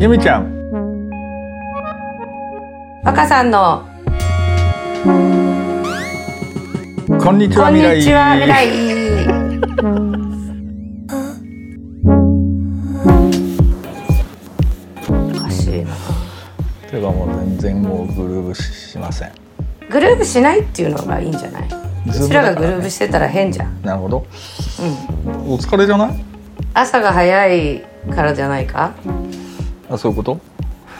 ゆみちゃん。若さんの。こんにちこんは未来。にちは未来。おかしいな。ていうかもう全然もうグルーブしません。グルーブしないっていうのがいいんじゃない？うちらがグルーブしてたら変じゃん、なるほど。うん、お疲れじゃない？朝が早いからじゃないか？あそういうこと？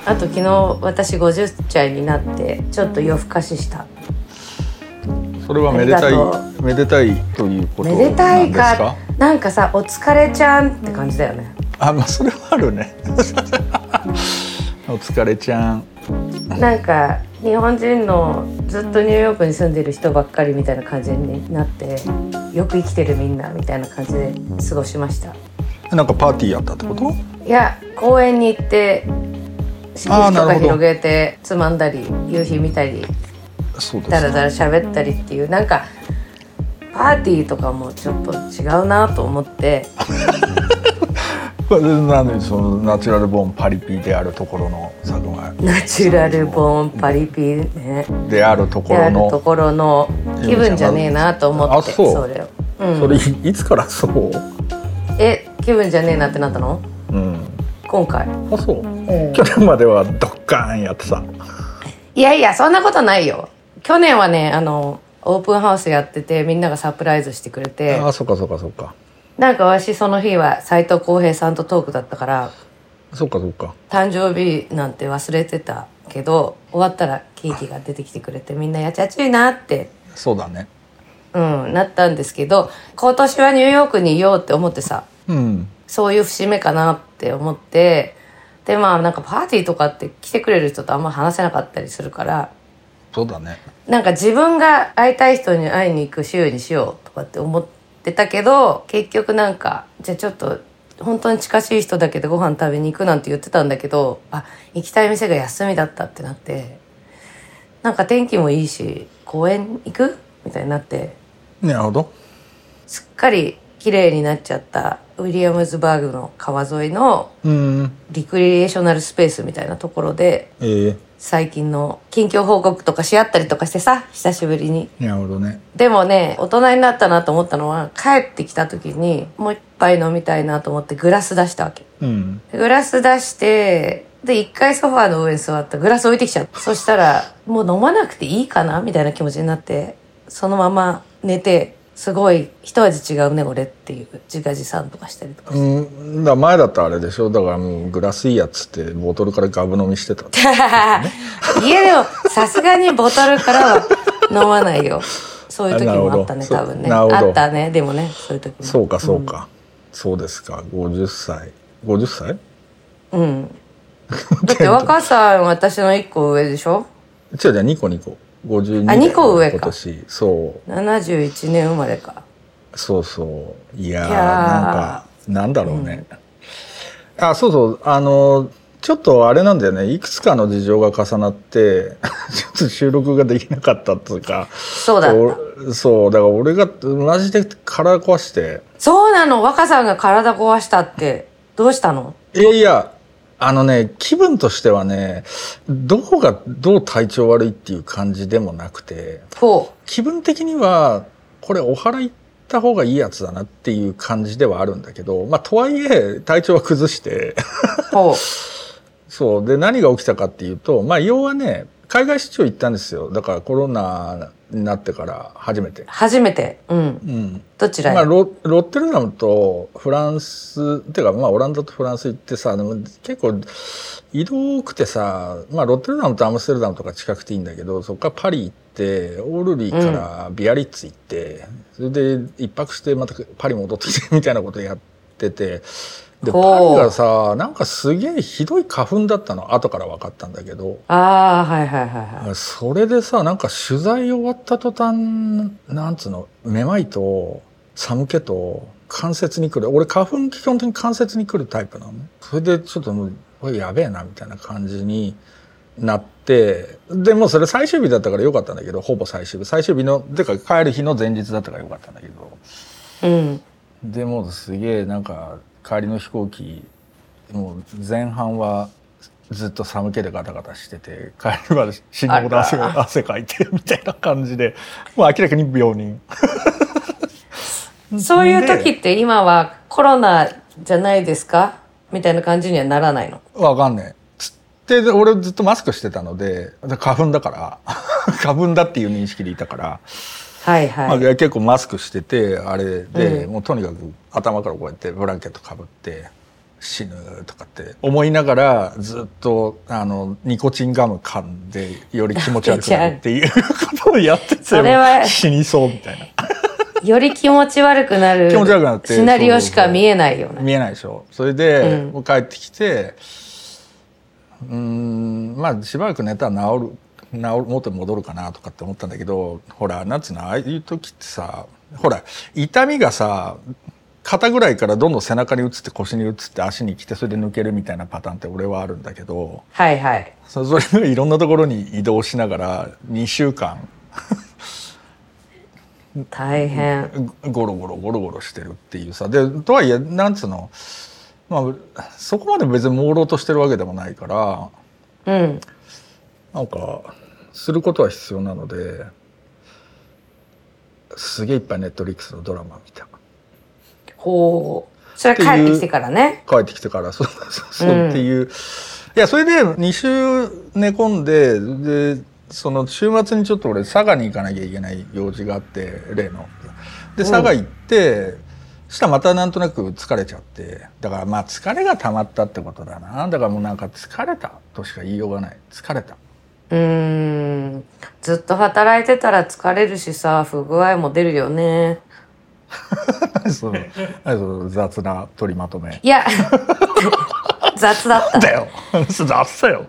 あと昨日私50歳になってちょっと夜更かしした。それはめでたいめでたいということめでたいかなんかさお疲れちゃんって感じだよね。あまあそれはあるね。お疲れちゃん。なんか日本人のずっとニューヨークに住んでる人ばっかりみたいな感じになってよく生きてるみんなみたいな感じで過ごしましたなんかパーティーやったってこと？いや公園に行って敷地とか広げてつまんだり夕日見たりそうですだらだら喋ったりっていうなんかパーティーとかもちょっと違うなと思って。なのにそのナチュラルボーンパリピであるところの佐久間ナチュラルボーンパリピね。であるところの。るところの気分じゃねえなと思ってあそれを、うん、それいいつからそう？え気分じゃねえなってなったの？うん。今回、あそう。去年まではドッカーンやってた。いやいやそんなことないよ。去年はねあのオープンハウスやっててみんながサプライズしてくれて。あそっかそっかそっか。なんかわしその日は斎藤浩平さんとトークだったからそっかそっか。誕生日なんて忘れてたけど終わったらケーキが出てきてくれてみんなやちゃちいなって、そうだね。うん、なったんですけど今年はニューヨークにいようって思ってさうん。そういう節目かなって思ってでまあなんかパーティーとかって来てくれる人とあんま話せなかったりするからそうだね。なんか自分が会いたい人に会いに行く週にしようとかって思ってたけど結局なんかじゃあちょっと本当に近しい人だけでご飯食べに行くなんて言ってたんだけどあ行きたい店が休みだったってなってなんか天気もいいし公園行く？みたいになって。なるほど。すっかり綺麗になっちゃったウィリアムズバーグの川沿いのうん。リクリエーショナルスペースみたいなところでええ。最近の近況報告とかし合ったりとかしてさ久しぶりに。なるほどね。でもね大人になったなと思ったのは帰ってきた時にもう一杯飲みたいなと思ってグラス出したわけ。うん。グラス出してで一回ソファーの上に座ったグラス置いてきちゃった。そしたらもう飲まなくていいかなみたいな気持ちになってそのまま寝てすごい一味違うね俺っていう。自画自賛とかしたりとかうん、だ前だったらあれでしょ。だからもうグラスいいやつってボトルからガブ飲みしてた 家でもさすがにボトルからは飲まないよ。そういう時もあったね多分ね。あったね。でもねそういう時も。そうかそうか、そうですか。50歳50歳うん。だって若さん私の1個上でしょ？違う違う2個2個52あ二個上か。今年。そう。71年生まれか。そうそう。いやーいやー。なんかなんだろうね、あそうそう。あのちょっとあれなんだよね。いくつかの事情が重なって ちょっと収録ができなかったっていうか。そうだった。そう。だから俺がマジで体壊して。そうなの。若さんが体壊したって。どうしたの？いやいやあのね気分としてはねどこがどう体調悪いっていう感じでもなくてほ気分的にはこれお祓い行った方がいいやつだなっていう感じではあるんだけどまあとはいえ体調は崩して。そう。で何が起きたかっていうとまあ要はね海外出張行ったんですよ。だからコロナになってから初めて。初めて。うん。うん。どちらへ、まあ、ロロッテルダムとフランスっていうかまあオランダとフランス行ってさでも結構移動多くてさ、まあ、ロッテルダムとアムステルダムとか近くていいんだけどそこからパリ行ってオールリーからビアリッツ行って、それで一泊してまたパリ戻ってきてみたいなことやっててでパリがさなんかすげえひどい花粉だったの。後から分かったんだけど。ああはいはいはいはい。それでさなんか取材終わった途端なんつうのめまいと寒気と関節に来る。俺花粉基本的に関節に来るタイプなの。ねそれでちょっともうこれやべえなみたいな感じになって。でもうそれ最終日だったからよかったんだけどほぼ最終日。最終日のてか帰る日の前日だったからよかったんだけど。うん。でもうすげえなんか帰りの飛行機もう前半はずっと寒気でガタガタしてて帰りまで死ぬほど汗汗かいてみたいな感じで もう明らかに病人。そういう時って今はコロナじゃないですか？みたいな感じにはならないの？わかんねえ。つって俺ずっとマスクしてたので花粉だから。花粉だっていう認識でいたから、はいはい。まあ、結構マスクしててあれで、うん。もうとにかく頭からこうやってブランケットかぶって死ぬとかって思いながらずっとあのニコチンガム噛んでより気持ち悪くなるっていう ことをやっててそれは死にそうみたいな。より気持ち悪くなる気持ち悪くなってシナリオしか見えないよね。見えないでしょ。それで、うん。帰ってきてうーんまあしばらく寝たら治る治る元に戻るかなとかって思ったんだけどほらなんつうのああいう時ってさほら痛みがさ肩ぐらいからどんどん背中に移って腰に移って足に来てそれで抜けるみたいなパターンって俺はあるんだけどはいはい。そそれがいろんなところに移動しながら2週間大変。ゴロゴロゴロゴロしてるっていうさでとはいえなんつうのまあそこまで別に朦朧としてるわけでもないからうん。なんかすることは必要なのですげえいっぱいネットリックスのドラマ見た。ほう。それは帰ってきてからね。帰ってきてからそうそうそううん。っていう、いやそれで2週寝込んででその週末にちょっと俺佐賀に行かなきゃいけない用事があって例の。で佐賀行って、そしたらまたなんとなく疲れちゃって。だからまあ疲れが溜まったってことだな。だからもうなんか疲れたとしか言いようがない。疲れたうーん。ずっと働いてたら疲れるしさ、不具合も出るよね。その何その雑な取りまとめいや、雑だった。だよ 雑だよ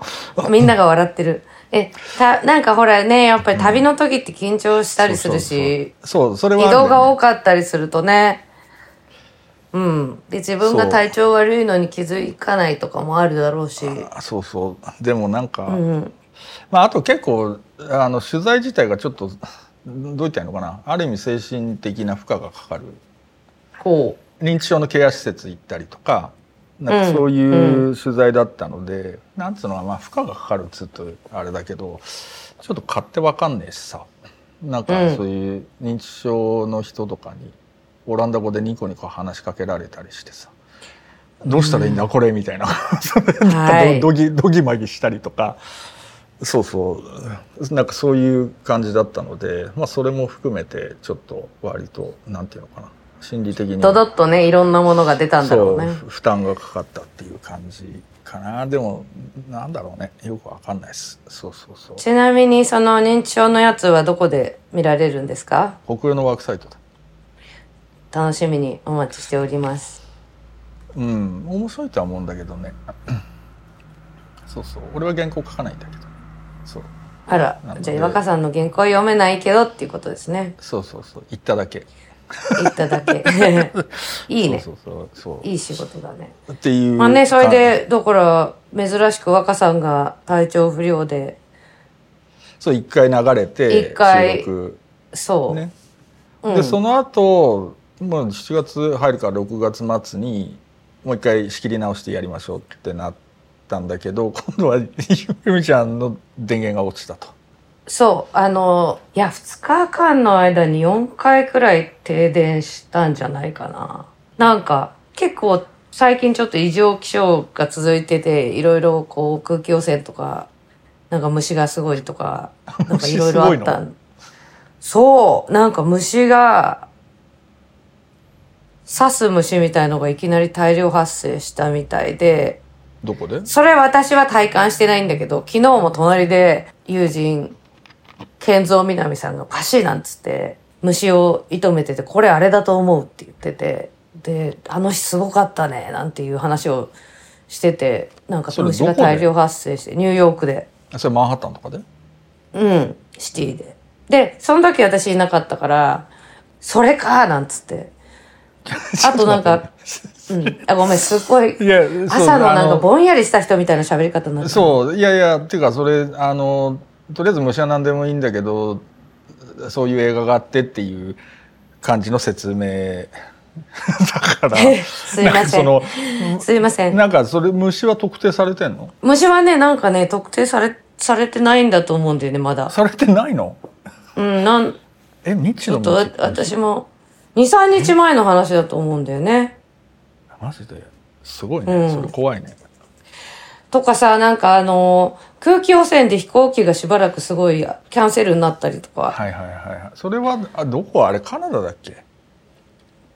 みんなが笑ってる。え、た、なんかほらね、やっぱり旅の時って緊張したりするし、そうそうそれは移動が多くかったりするとね、うん。で、自分が体調悪いのに気づかないとかもあるだろうし。そうそうでもなんか、うん。まあ、あと結構あの取材自体がちょっとどう言ったらいいのかな。ある意味精神的な負荷がかかる。ほ認知症のケア施設行ったりとかなんかそういう取材だったので、なんつうのはまあ負荷がかかるっつうとあれだけどちょっと買ってわかんねえしさ。なんかうん。そういう認知症の人とかにオランダ語でニコニコ話しかけられたりしてさ「どうしたらいいんだこれ」みたいな。はい。どぎどぎまぎしたりとかそうそう。なんかそういう感じだったので、まあ、それも含めてちょっと割となんていうのかな。心理的に。う。ドドッとね、いろんなものが出たんだろうね。負担がかかったっていう感じかな。でもなんだろうね。よくわかんないです。そうそうそう。ちなみにその認知症のやつはどこで見られるんですか？北欧のワークサイトだ。楽しみにお待ちしております。うん。面白いとは思うんだけどね。そうそう。俺は原稿書かないんだけどそう。あらじゃあ若さんの原稿読めないけどっていうことですね。そうそうそう。言っただけ。言っただけ。いいね。そうそうそう。そう。いい仕事だね。っていうまあね、それで、だから、珍しく若さんが体調不良で、そう一回流れて一回そう。ね。うん。でその後もう7月入るから6月末にもう一回仕切り直してやりましょうってなったんだけど今度はゆみちゃんの電源が落ちたと。そう、あの、いや、2日間の間に4回くらい停電したんじゃないかな。なんか、結構最近ちょっと異常気象が続いてて、いろいろこう空気汚染とか、なんか虫がすごいとか、なんかいろいろあった。そう、なんか虫が、刺す虫みたいのがいきなり大量発生したみたいで、どこで？それ私は体感してないんだけど、昨日も隣で友人、健三みなみさんがパシーなんつって、虫を射止めてて、これあれだと思うって言ってて、で、あの日すごかったね、なんていう話をしてて、なんか虫が大量発生して、ニューヨークで、それマンハッタンとかで？うん、シティで。で、その時私いなかったから、それかなんつって。あとなんか、うん、あ、ごめん、すっごい、朝のなんかぼぼんやりした人みたいな喋り方になっそういやいやっていうかそれあのとりあえず虫は何でもいいんだけどそういう映画があってっていう感じの説明。だから すいません。すいません。なんかそれ虫は特定されてんの？虫はね、なんかね、特定され、されてないんだと思うんだよね、まだ。されてないの？うん、なん、え未知のちょっと私も、2、3日前の話だと思うんだよね。マジで？すごいね、うん。それ怖いね。とかさ、なんかあのー空気汚染で飛行機がしばらくすごいキャンセルになったりとか、はいはいはいはい。それはあどこ？あれカナダだっけ？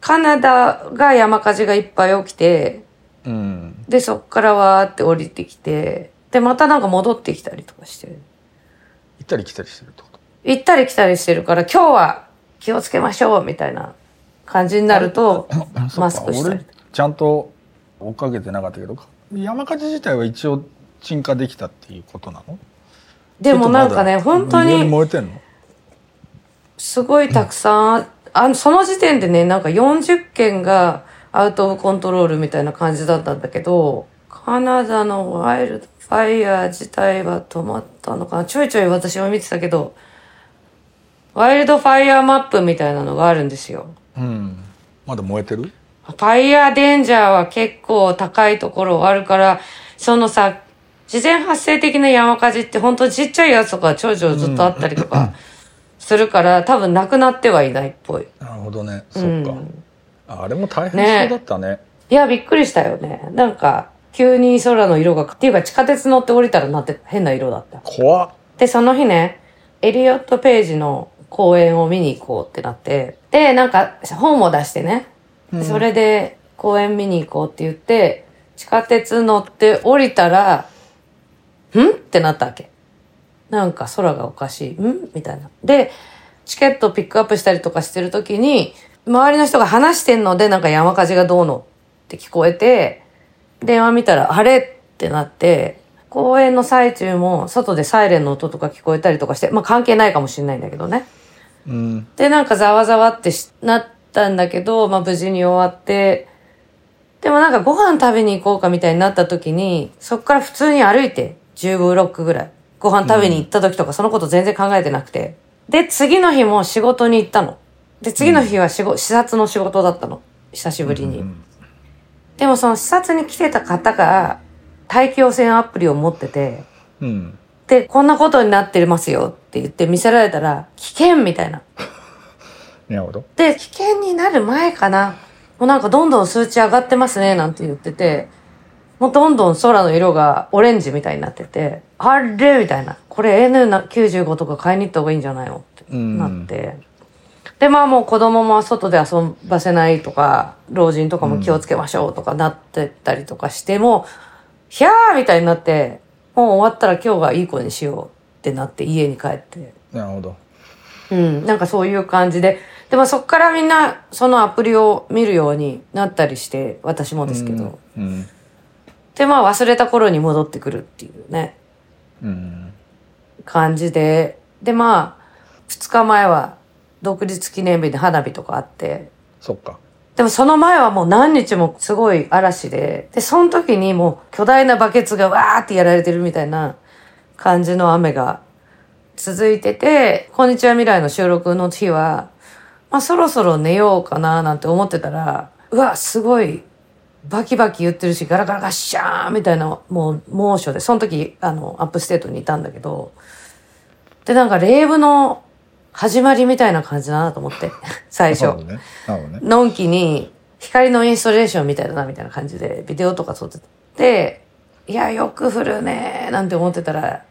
カナダが山火事がいっぱい起きて、うん。で、そっからわーって降りてきて、で、またなんか戻ってきたりとかして、行ったり来たりしてるってこと？行ったり来たりしてるから、今日は気をつけましょうみたいな感じになると、マスクした俺り。ちゃんと追っかけてなかったけど山火事自体は一応鎮火できたっていうことなの？でもなんかね、本当に燃えてんの？すごいたくさん、あの、その時点でね、なんか40件がアウトオブコントロールみたいな感じだったんだけど、カナダのワイルドファイヤー自体は止まったのかな？ちょいちょい私は見てたけど、ワイルドファイヤーマップみたいなのがあるんですよ。うん。まだ燃えてる？ファイヤーデンジャーは結構高いところあるから、そのさ、自然発生的な山火事って本当にちっちゃいやつとか長々ずっとあったりとか するから、多分なくなってはいないっぽい。なるほどね。そっか、うん。ああれも大変そうだったね。いや、びっくりしたよね。なんか、急に空の色が、っていうか地下鉄乗って降りたらなって変な色だった。怖っ。で、その日ね、エリオット・ページの公演を見に行こうってなって、で、なんか本も出してね、でそれで公演見に行こうって言って、地下鉄乗って降りたら、ん？ってなったわけ。なんか空がおかしい。ん？みたいな。で、チケットピックアップしたりとかしてる時に、周りの人が話してんので、なんか山火事がどうのって聞こえて、電話見たら、あれ？ってなって、公演の最中も外でサイレンの音とか聞こえたりとかして、まあ関係ないかもしれないんだけどね。うんで、なんかざわざわってしなったんだけど、まあ無事に終わって、でもなんかご飯食べに行こうかみたいになった時に、そっから普通に歩いて、10ブロックぐらい。ご飯食べに行った時とかそのこと全然考えてなくて。で、次の日も仕事に行ったの。で、次の日は仕事、視察の仕事だったの。久しぶりに。うんでもその視察に来てた方が、大気汚染アプリを持ってて、うんで、こんなことになってますよって言って見せられたら、危険みたいな。なるほどで、危険になる前かな。もうなんかどんどん数値上がってますね、なんて言ってて、もうどんどん空の色がオレンジみたいになってて、あれみたいな。これ N95 とか買いに行った方がいいんじゃないのってうんなって。で、まあもう子供も外で遊ばせないとか、老人とかも気をつけましょうとかなってたりとかしても、ひゃーみたいになって、もう終わったら今日がいい子にしようってなって家に帰って。なるほどうん、なんかそういう感じで。でもそっからみんなそのアプリを見るようになったりして、私もですけど。うんで、まあ忘れた頃に戻ってくるっていうね、うん感じで。で、まあ、二日前は独立記念日で花火とかあって、そっかでもその前はもう何日もすごい嵐で、で、その時にもう巨大なバケツがわーってやられてるみたいな感じの雨が続いてて、こんにちは未来の収録の日は、まあそろそろ寝ようかななんて思ってたら、うわ、すごいバキバキ言ってるし、ガラガラガッシャーみたいなもう猛暑で、その時あのアップステートにいたんだけど、で、なんかレイブの始まりみたいな感じだなと思って、最初。ねねのんきに光のインストレーションみたいだなみたいな感じでビデオとか撮ってて、いや、よく降るねーなんて思ってたら、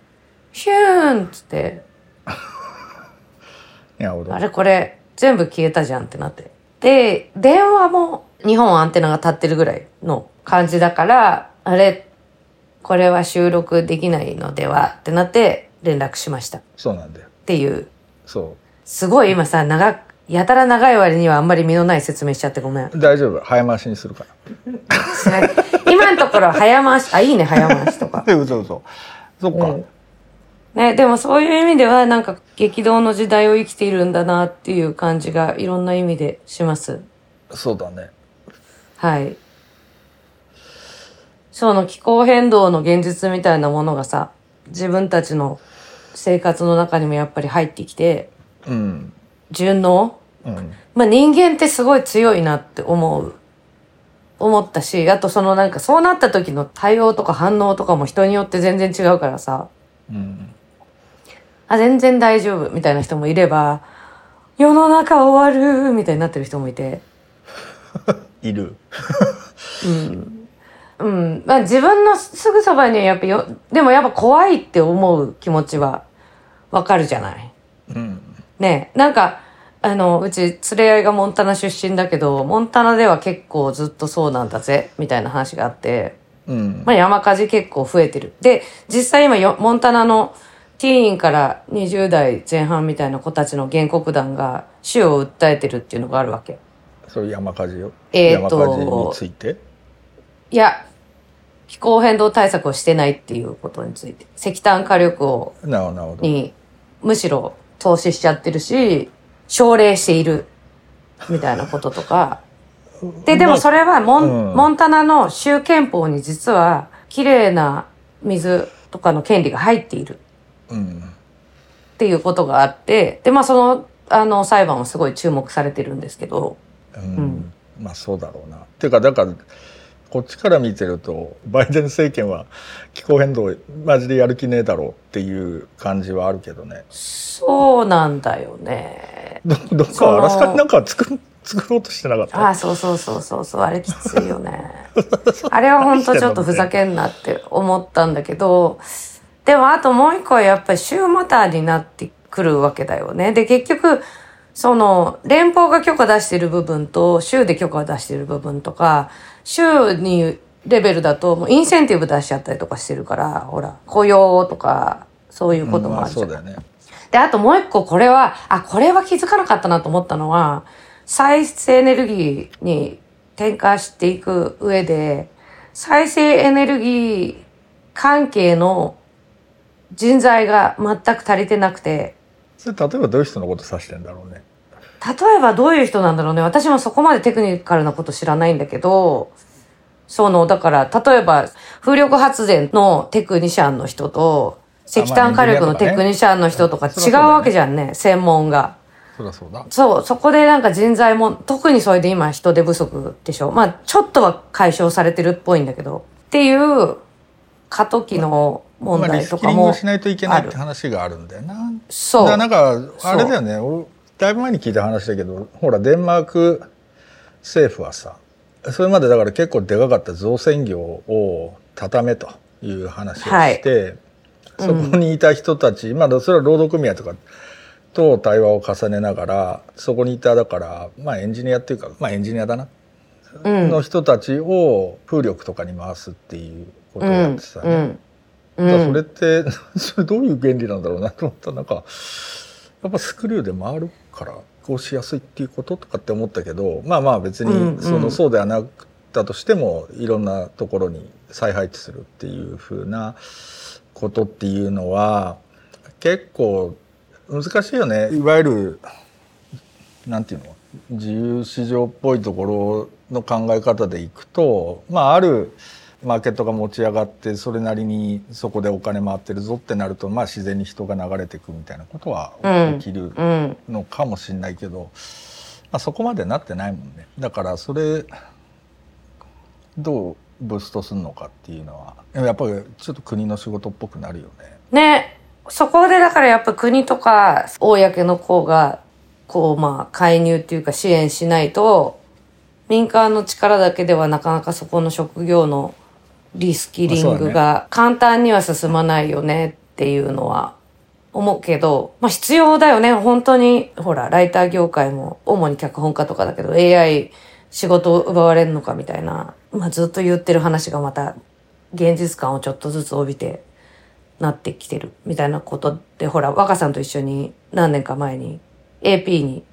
ヒューンっつって、あれこれ全部消えたじゃんってなって。で、電話も2本アンテナが立ってるぐらいの感じだから、あれ、これは収録できないのではってなって連絡しましたっそうなんだよていう。そすごい今さ、長く、やたら長い割にはあんまり身のない説明しちゃってごめん。う大丈夫早回しにするから今のところ早回し、あ、いいね、早回しとか。え嘘嘘そっか、うんね、でもそういう意味では、なんか激動の時代を生きているんだなっていう感じがいろんな意味でします。そうだねはい。その気候変動の現実みたいなものがさ、自分たちの生活の中にもやっぱり入ってきて、うん順応？うん。まあ人間ってすごい強いなって思う。思ったし、あとそのなんかそうなった時の対応とか反応とかも人によって全然違うからさ、うん。あ、全然大丈夫。みたいな人もいれば、世の中終わる。みたいになってる人もいて、いる。うん。うん。まあ自分のすぐそばにはやっぱよ、でもやっぱ怖いって思う気持ちはわかるじゃない？うんねえ、なんか、あの、うち連れ合いがモンタナ出身だけど、モンタナでは結構ずっとそうなんだぜ、みたいな話があって、うんまあ山火事結構増えてる。で、実際今よ、モンタナのティーンから20代前半みたいな子たちの原告団が死を訴えてるっていうのがあるわけ。そういう山火事よ、えーと山火事について？いや、気候変動対策をしてないっていうことについて。石炭火力を、に、むしろ投資しちゃってるし、奨励している、みたいなこととか。で、でもそれはモン、うんモンタナの州憲法に実は、綺麗な水とかの権利が入っているうんっていうことがあって、で、まあその、あの、裁判はすごい注目されてるんですけど、うんまあそうだろうな。っていうかだからこっちから見てるとバイデン政権は気候変動マジでやる気ねえだろうっていう感じはあるけどね。そうなんだよね。どどっかアラスカになんか作る作ろうとしてなかった？ああ、そうそうそうそうそう、あれきついよね。あれは本当ちょっとふざけんなって思ったんだけど、でもあともう一個はやっぱり州またになってくるわけだよね。で、結局、その、連邦が許可出してる部分と、州で許可を出してる部分とか、州にレベルだと、もうインセンティブ出しちゃったりとかしてるから、ほら、雇用とか、そういうことうんまあもあるじゃん。そうだよね。で、あともう一個これは、あ、これは気づかなかったなと思ったのは、再生エネルギーに転化していく上で、再生エネルギー関係の人材が全く足りてなくて、それ例えばどういう人のこと指してんだろうね。例えばどういう人なんだろうね。私もそこまでテクニカルなこと知らないんだけど、その、だから、例えば、風力発電のテクニシャンの人と、石炭火力のテクニシャンの人とか違うわけじゃんね、専門が。そりゃそうだ。そう、そこでなんか人材も、特にそれで今人手不足でしょ。まあ、ちょっとは解消されてるっぽいんだけど。っていう、過渡期の問題とかもスキリングを。しないといけないって話があるんだよな。そう。だからなんかあれだよね俺だいぶ前に聞いた話だけどほらデンマーク政府はさそれまでだから結構でかかった造船業を畳めという話をして、そこにいた人たち、まあそれは労働組合とかと対話を重ねながらそこにいただからまあエンジニアっていうかまあエンジニアだな、うん。の人たちを風力とかに回すっていうことをやってたね。うん。うだからそん。れって、それどういう原理なんだろうなと思ったらなんかやっぱスクリューで回るからこうしやすいっていうこととかって思ったけどまあまあ別にその、そうではなかったとしてもいろんなところに再配置するっていうふうなことっていうのは結構難しいよね。いわゆるなんていうの？自由市場っぽいところの考え方でいくとまああるマーケットが持ち上がってそれなりにそこでお金回ってるぞってなるとまあ自然に人が流れていくみたいなことはうん起きるうん。のかもしれないけど、まあ、そこまでなってないもんねだからそれどうブーストするのかっていうのはやっぱりちょっと国の仕事っぽくなるよね。ね。そこでだからやっぱ国とか、公の方が、こうまあ介入っていうか支援しないと、民間の力だけではなかなかそこの職業のリスキリングが簡単には進まないよねっていうのは思うけど、まあ必要だよね。本当に、ほら、ライター業界も主に脚本家とかだけど AI 仕事を奪われるのかみたいな、まあずっと言ってる話がまた現実感をちょっとずつ帯びてなってきてるみたいなことで、ほら、若さんと一緒に何年か前に AP に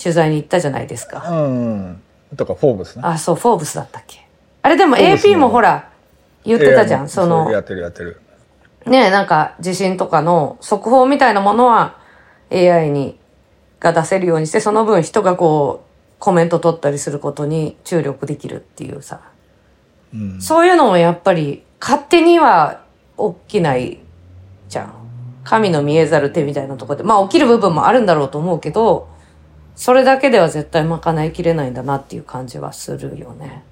取材に行ったじゃないですか。うん、とかフォーブスね。あ、そう、フォーブスだったっけ。あれでも AP もほら、言ってたじゃん。AI その、やってるやってる。ねなんか地震とかの速報みたいなものは AI に、が出せるようにして、その分人がこう、コメント取ったりすることに注力できるっていうさ。うん、そういうのもやっぱり勝手には起きないじゃん。神の見えざる手みたいなところで。まあ起きる部分もあるんだろうと思うけど、それだけでは絶対賄いきれないんだなっていう感じはするよね。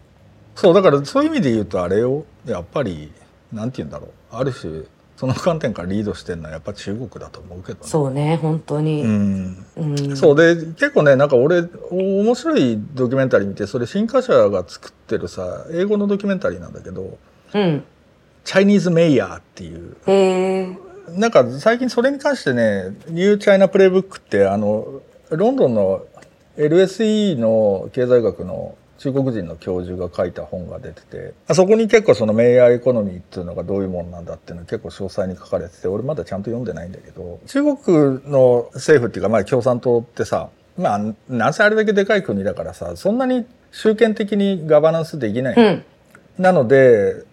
そうだからそういう意味で言うとあれをやっぱりなんて言うんだろう。ある種その観点からリードしてるのはやっぱ中国だと思うけど、ね、そうね本当に、うん。うん。そうで結構ねなんか俺お面白いドキュメンタリー見てそれ新華社が作ってるさ英語のドキュメンタリーなんだけどうん「チャイニーズ・メイヤー」っていう。へえなんか最近それに関してねニューチャイナプレイブックってあのロンドンの LSE の経済学の中国人の教授が書いた本が出ててあそこに結構そのメイヤーエコノミーっていうのがどういうもんなんだっていうのが結構詳細に書かれてて俺まだちゃんと読んでないんだけど中国の政府っていうかまあ共産党ってさまあなんせあれだけでかい国だからさそんなに集権的にガバナンスできない、うん。なので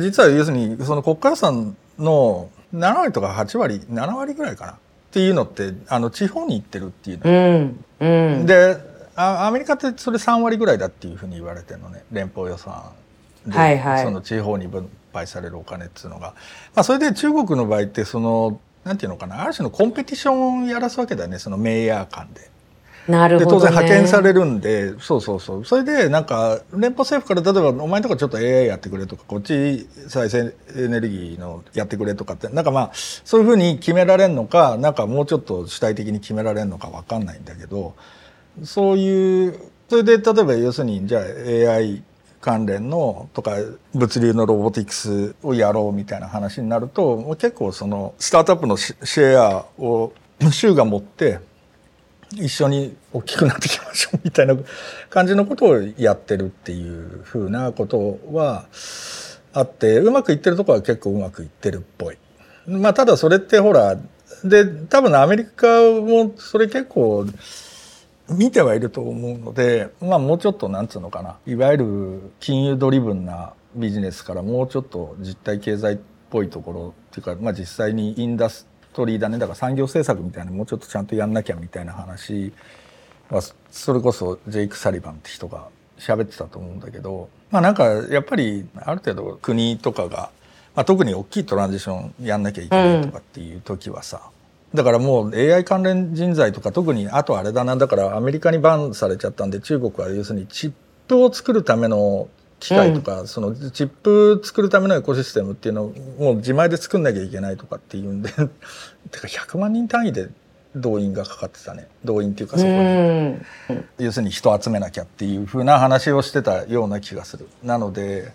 実は要するにその国家予算の7割とか8割7割ぐらいかな。っていうのってあの地方に行ってるっていうの、うん。うん。であアメリカってそれ3割ぐらいだっていうふうに言われてるのね。連邦予算で、はいはい。その地方に分配されるお金っていうのが、まあ、それで中国の場合ってそのなんていうのかな。ある種のコンペティションをやらすわけだよね。そのメイヤー間で。でなるほど、ね、当然派遣されるんで。そうそうそう。それでなんか連邦政府から例えば「お前のとこちょっと AI やってくれ」とか「こっち再生エネルギーのやってくれ」とかって。なんかまあそういうふうに決められるのかなんかもうちょっと主体的に決められるのか分かんないんだけどそういうそれで例えば要するにじゃあ AI 関連のとか物流のロボティクスをやろうみたいな話になるともう結構そのスタートアップのシェアを州が持って一緒に大きくなっていきましょうみたいな感じのことをやってるっていうふうなことはあってうまくいってるとこは結構うまくいってるっぽい。まあただそれってほらで多分アメリカもそれ結構見てはいると思うのでまあもうちょっとなんつうのかな。いわゆる金融ドリブンなビジネスからもうちょっと実体経済っぽいところっていうか、まあ、実際にインダストリーだね。だから産業政策みたいなもうちょっとちゃんとやんなきゃみたいな話はそれこそジェイク・サリバンって人が喋ってたと思うんだけどまあなんかやっぱりある程度国とかが、まあ、特に大きいトランジションやんなきゃいけないとかっていう時はさ、だからもう AI 関連人材とか特にあとあれだなだからアメリカにバンされちゃったんで中国は要するにチップを作るための機械とか、そのチップ作るためのエコシステムっていうのをもう自前で作んなきゃいけないとかっていうんで てか100万人単位で動員がかかってたね。動員っていうかそこに、うん。要するに人集めなきゃっていうふうな話をしてたような気がする。なので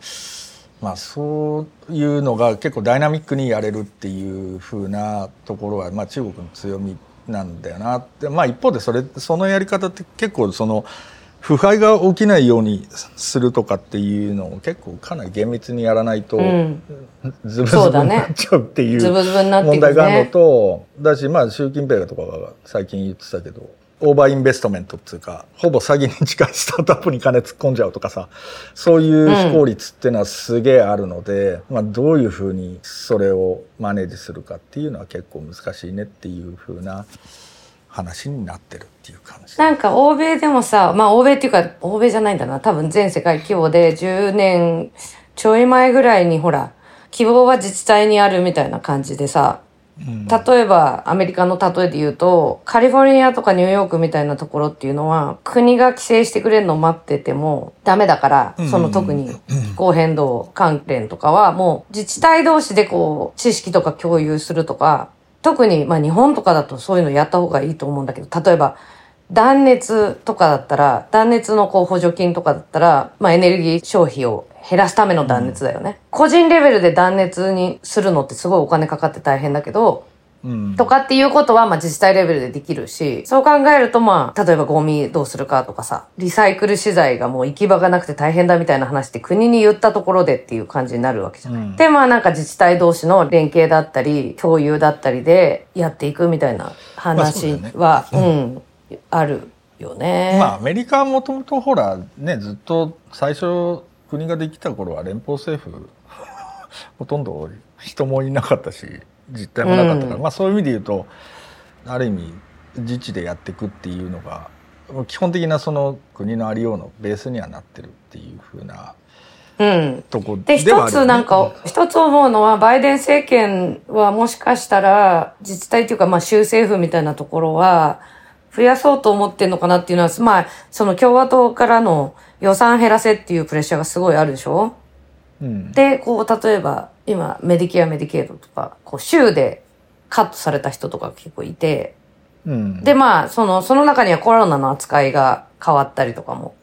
まあそういうのが結構ダイナミックにやれるっていうふうなところは、まあ、中国の強みなんだよなって。まあ一方でそれそのやり方って結構その腐敗が起きないようにするとかっていうのを結構かなり厳密にやらないと、うん。ズブズブになっちゃうっていう問題があるのとだしまあ習近平とかが最近言ってたけどオーバーインベストメントっていうかほぼ詐欺に近いスタートアップに金突っ込んじゃうとかさそういう非効率っていうのはすげえあるので、まあ、どういうふうにそれをマネージするかっていうのは結構難しいねっていうふうな話になってるっていう感じ。なんか欧米でもさ、まあ欧米っていうか、欧米じゃないんだな。多分全世界規模で10年ちょい前ぐらいにほら、希望は自治体にあるみたいな感じでさ、例えばアメリカの例えで言うと、カリフォルニアとかニューヨークみたいなところっていうのは、国が規制してくれるのを待っててもダメだから、その特に気候変動関連とかはもう自治体同士でこう知識とか共有するとか、特にまあ日本とかだとそういうのやった方がいいと思うんだけど、例えば断熱とかだったら、断熱のこう補助金とかだったら、まあエネルギー消費を減らすための断熱だよね。個人レベルで断熱にするのってすごいお金かかって大変だけど、うん。とかっていうことはまあ自治体レベルでできるし、そう考えるとまあ、例えばゴミどうするかとかさ、リサイクル資材がもう行き場がなくて大変だみたいな話って国に言ったところでっていう感じになるわけじゃない。でまあなんか自治体同士の連携だったり、共有だったりでやっていくみたいな話は、うん、あるよね。まあアメリカはもともとほらねずっと最初国ができた頃は連邦政府 ほとんど人もいなかったし実態もなかったから、うんまあそういう意味で言うとある意味自治でやっていくっていうのが基本的なその国のありようのベースにはなってるっていうふうなうん。とこで、ねつなんか、一つ思うのは、バイデン政権はもしかしたら、自治体っていうか、まあ、州政府みたいなところは、増やそうと思ってんのかなっていうのは、まあ、その共和党からの予算減らせっていうプレッシャーがすごいあるでしょ？うん。で、こう、例えば、今、メディケア、メディケードとか、こう、州でカットされた人とか結構いて、うん。で、まあ、その、その中にはコロナの扱いが変わったりとかも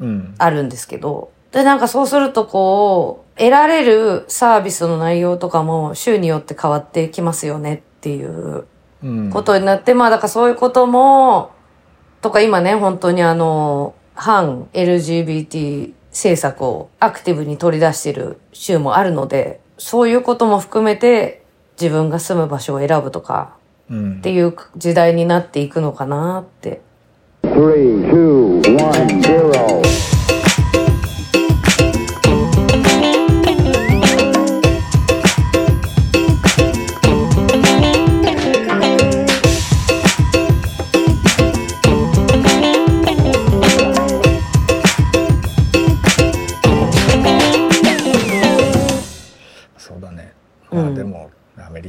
うん。あるんですけど、で、なんかそうするとこう、得られるサービスの内容とかも州によって変わってきますよねっていううんことになって、うん、まあだからそういうことも、とか今ね、本当にあの、反 LGBT 政策をアクティブに取り出してる州もあるので、そういうことも含めて自分が住む場所を選ぶとか、っていう時代になっていくのかなって。3, 2, 1,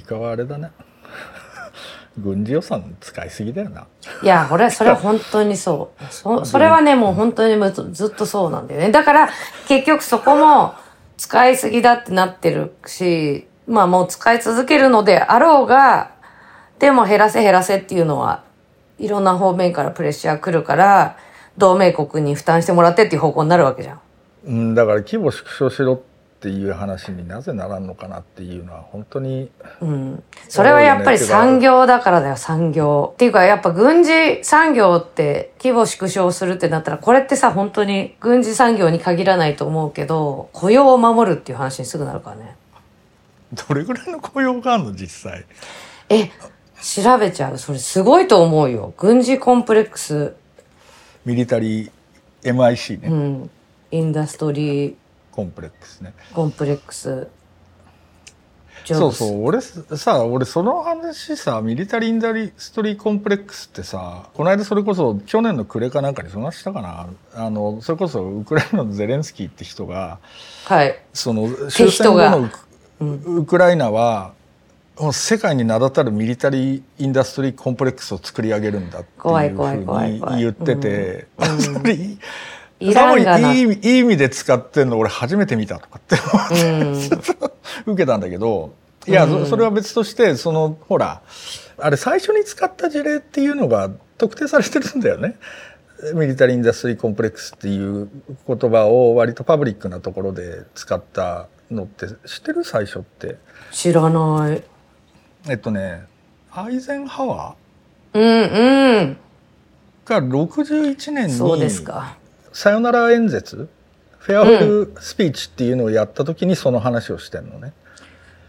カはあれだね 軍事予算使いすぎだよないや、これ、それは本当にそう。そ、それはね、もう本当にずっとそうなんだよね。だから、結局そこも使いすぎだってなってるし、まあもう使い続けるのであろうが、でも減らせ減らせっていうのは、いろんな方面からプレッシャー来るから、同盟国に負担してもらってっていう方向になるわけじゃん。うん、だから規模縮小しろっていう話になぜならんのかなっていうのは本当にうん。それはやっぱり産業だからだよ、産業。っていうか、やっぱ軍事産業って規模縮小するってなったら、これってさ、本当に軍事産業に限らないと思うけど、雇用を守るっていう話にすぐなるからね。どれぐらいの雇用があるの実際？え、調べちゃう。それすごいと思うよ。軍事コンプレックス、ミリタリー MIC ね、うん。インダストリーコンプレックスね。コンプレックス。そうそう。俺さ俺その話さ military industry complex ってさこの間それこそ去年の暮れかなんかにそんな話したかな。あのそれこそウクライナのゼレンスキーって人がはい。その終戦後のウクライナはもう世界に名だたる military industry complex を作り上げるんだっていうふうに言ってて、イランがいい意味いい意味で使ってんの俺初めて見たとかって思ってうん。受けたんだけどいや、うんそそれは別としてそのほらあれ最初に使った事例っていうのが特定されてるんだよね。 military industry complex っていう言葉を割とパブリックなところで使ったのって知ってる最初って。知らない。えっとねアイゼンハワうんうん。ーが61年そうですにか。さよなら演説？フェアウェルスピーチっていうのをやった時にその話をしてんのね。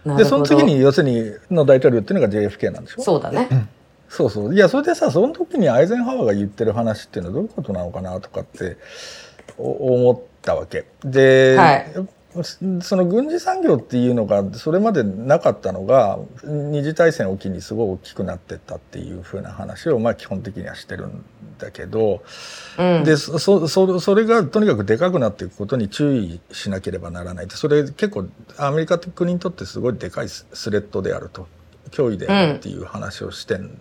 でその次に要するにの大統領っていうのが JFK なんでしょ？そうだね。そうそう。いやそれでさその時にアイゼンハワーが言ってる話っていうのはどういうことなのかなとかってお思ったわけ。で、はいその軍事産業っていうのがそれまでなかったのが二次大戦を機にすごい大きくなってったっていう風な話をまあ基本的にはしてるんだけど、うん。でそそそそれがとにかくでかくなっていくことに注意しなければならないってそれ結構アメリカって国にとってすごいでかいススレッドであると脅威であるっていう話をしてん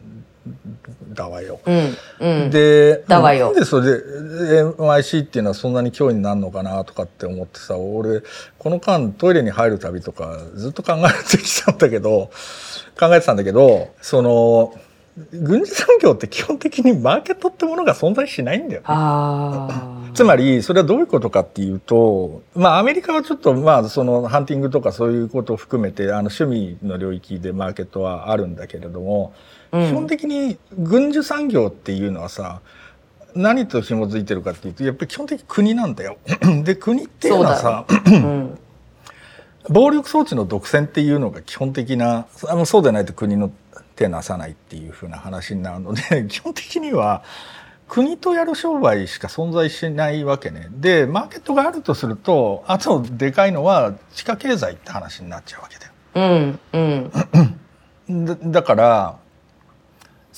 だわよ。うん。うん。でだわよでそれで MIC っていうのはそんなに脅威になるのかなとかって思ってさ俺この間トイレに入るたびとかずっと考えてきたんだけど考えてたんだけどその軍事産業って基本的にマーケットってものが存在しないんだよね。つまりそれはどういうことかっていうとまあアメリカはちょっとまあそのハンティングとかそういうことを含めてあの趣味の領域でマーケットはあるんだけれども、うん基本的に軍需産業っていうのはさ何と紐づいてるかっていうとやっぱり基本的に国なんだよ。で国っていうのはさ うん。暴力装置の独占っていうのが基本的なあのそうでないと国の手なさないっていうふうな話になるので 基本的には国とやる商売しか存在しないわけね。でマーケットがあるとするとあとでかいのは地下経済って話になっちゃうわけだよ。うん。うん。だだから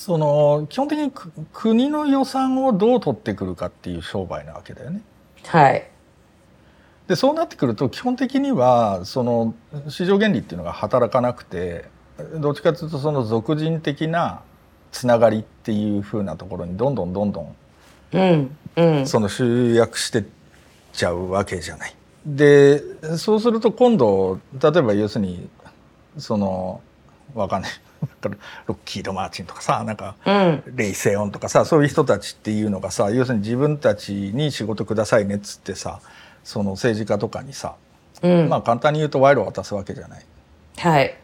その基本的にく国の予算をどう取ってくるかっていう商売なわけだよね。はい。でそうなってくると基本的にはその市場原理っていうのが働かなくてどっちかというとその俗人的なつながりっていう風なところにどんどんどんどんうんうんその集約してっちゃうわけじゃない。でそうすると今度例えば要するにそのわかんないロッキード・マーチンとかさなんかうんレイ・セオンとかさそういう人たちっていうのがさ要するに自分たちに仕事くださいねっつってさその政治家とかにさ、うんまあ簡単に言うと賄賂を渡すわけじゃない。はい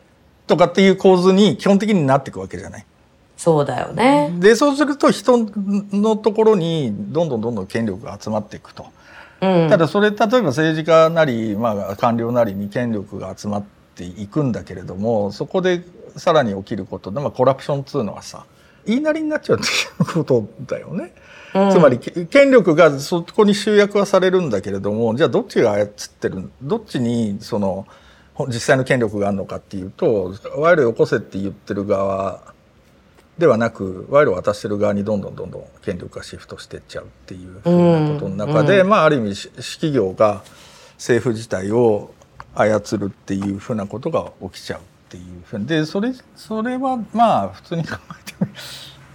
とかっていう構図に基本的になっていくわけじゃない。そうだよねでそうすると人のところにどんどんどんどん権力が集まっていくと。うんただそれ例えば政治家なり、まあ、官僚なりに権力が集まっていくんだけれどもそこでさらに起きることで、まあ、コラプションっつうのはさ言いなりになっちゃうっていうことだよね。うん。つまりけ権力がそこに集約はされるんだけれどもじゃあどっちが操ってるどっちにそのほ実際の権力があるのかっていうと賄賂よこせって言ってる側ではなく賄賂を渡してる側にどんどんどんどん権力がシフトしていっちゃうっていうふうなことの中で、うん。まあある意味し私企業が政府自体を操るっていうふうなことが起きちゃうっていうふうにでそれそれはまあ普通に考えて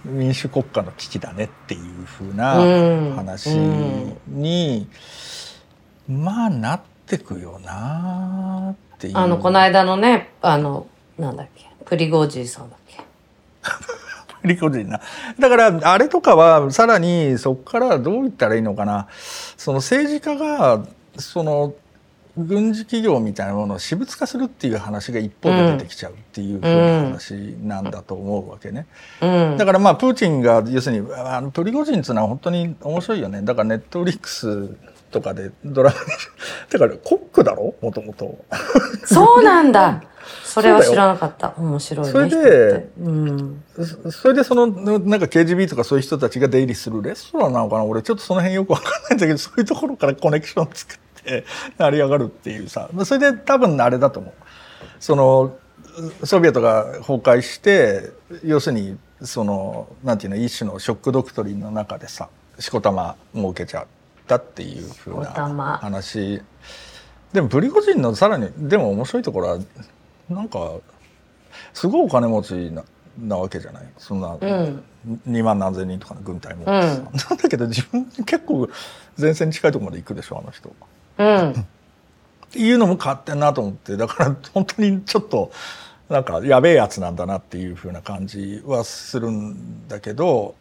み民主国家の危機だねっていうふうなうん話に、まあなってくよなっていう。あのこの間のねあのなんだっけプリゴジンさんだっけ リコ人な。だからあれとかはさらにそこからどう言ったらいいのかなその政治家がその軍事企業みたいなものを私物化するっていう話が一方で出てきちゃうっていうふうな話なんだと思うわけね。うん。だからまあプーチンが要するにあのプリゴジンっていうのは本当に面白いよね。だからネットフリックスとかでドラマにだからコックだろ？もともと。そうなんだ。それは知らなかった。面白いねそれでうん。そそれでそのなんか KGB とかそういう人たちが出入りするレストランなのかな？俺ちょっとその辺よくわかんないんだけどそういうところからコネクション作って成り上がるっていうさ。それで多分あれだと思う。そのソビエトが崩壊して要するにそのなんていうの一種のショックドクトリンの中でさしこたま儲けちゃったっていうふうな話。でもプリゴジンのさらにでも面白いところはなんかすごいお金持ちななわけじゃない？そんな、うん。2万何千人とかの軍隊も、ん。なんだけど自分結構前線に近いところまで行くでしょあの人。っうん。ていうのも変わってんなと思ってだから本当にちょっとなんかやべえやつなんだなっていう風な感じはするんだけど、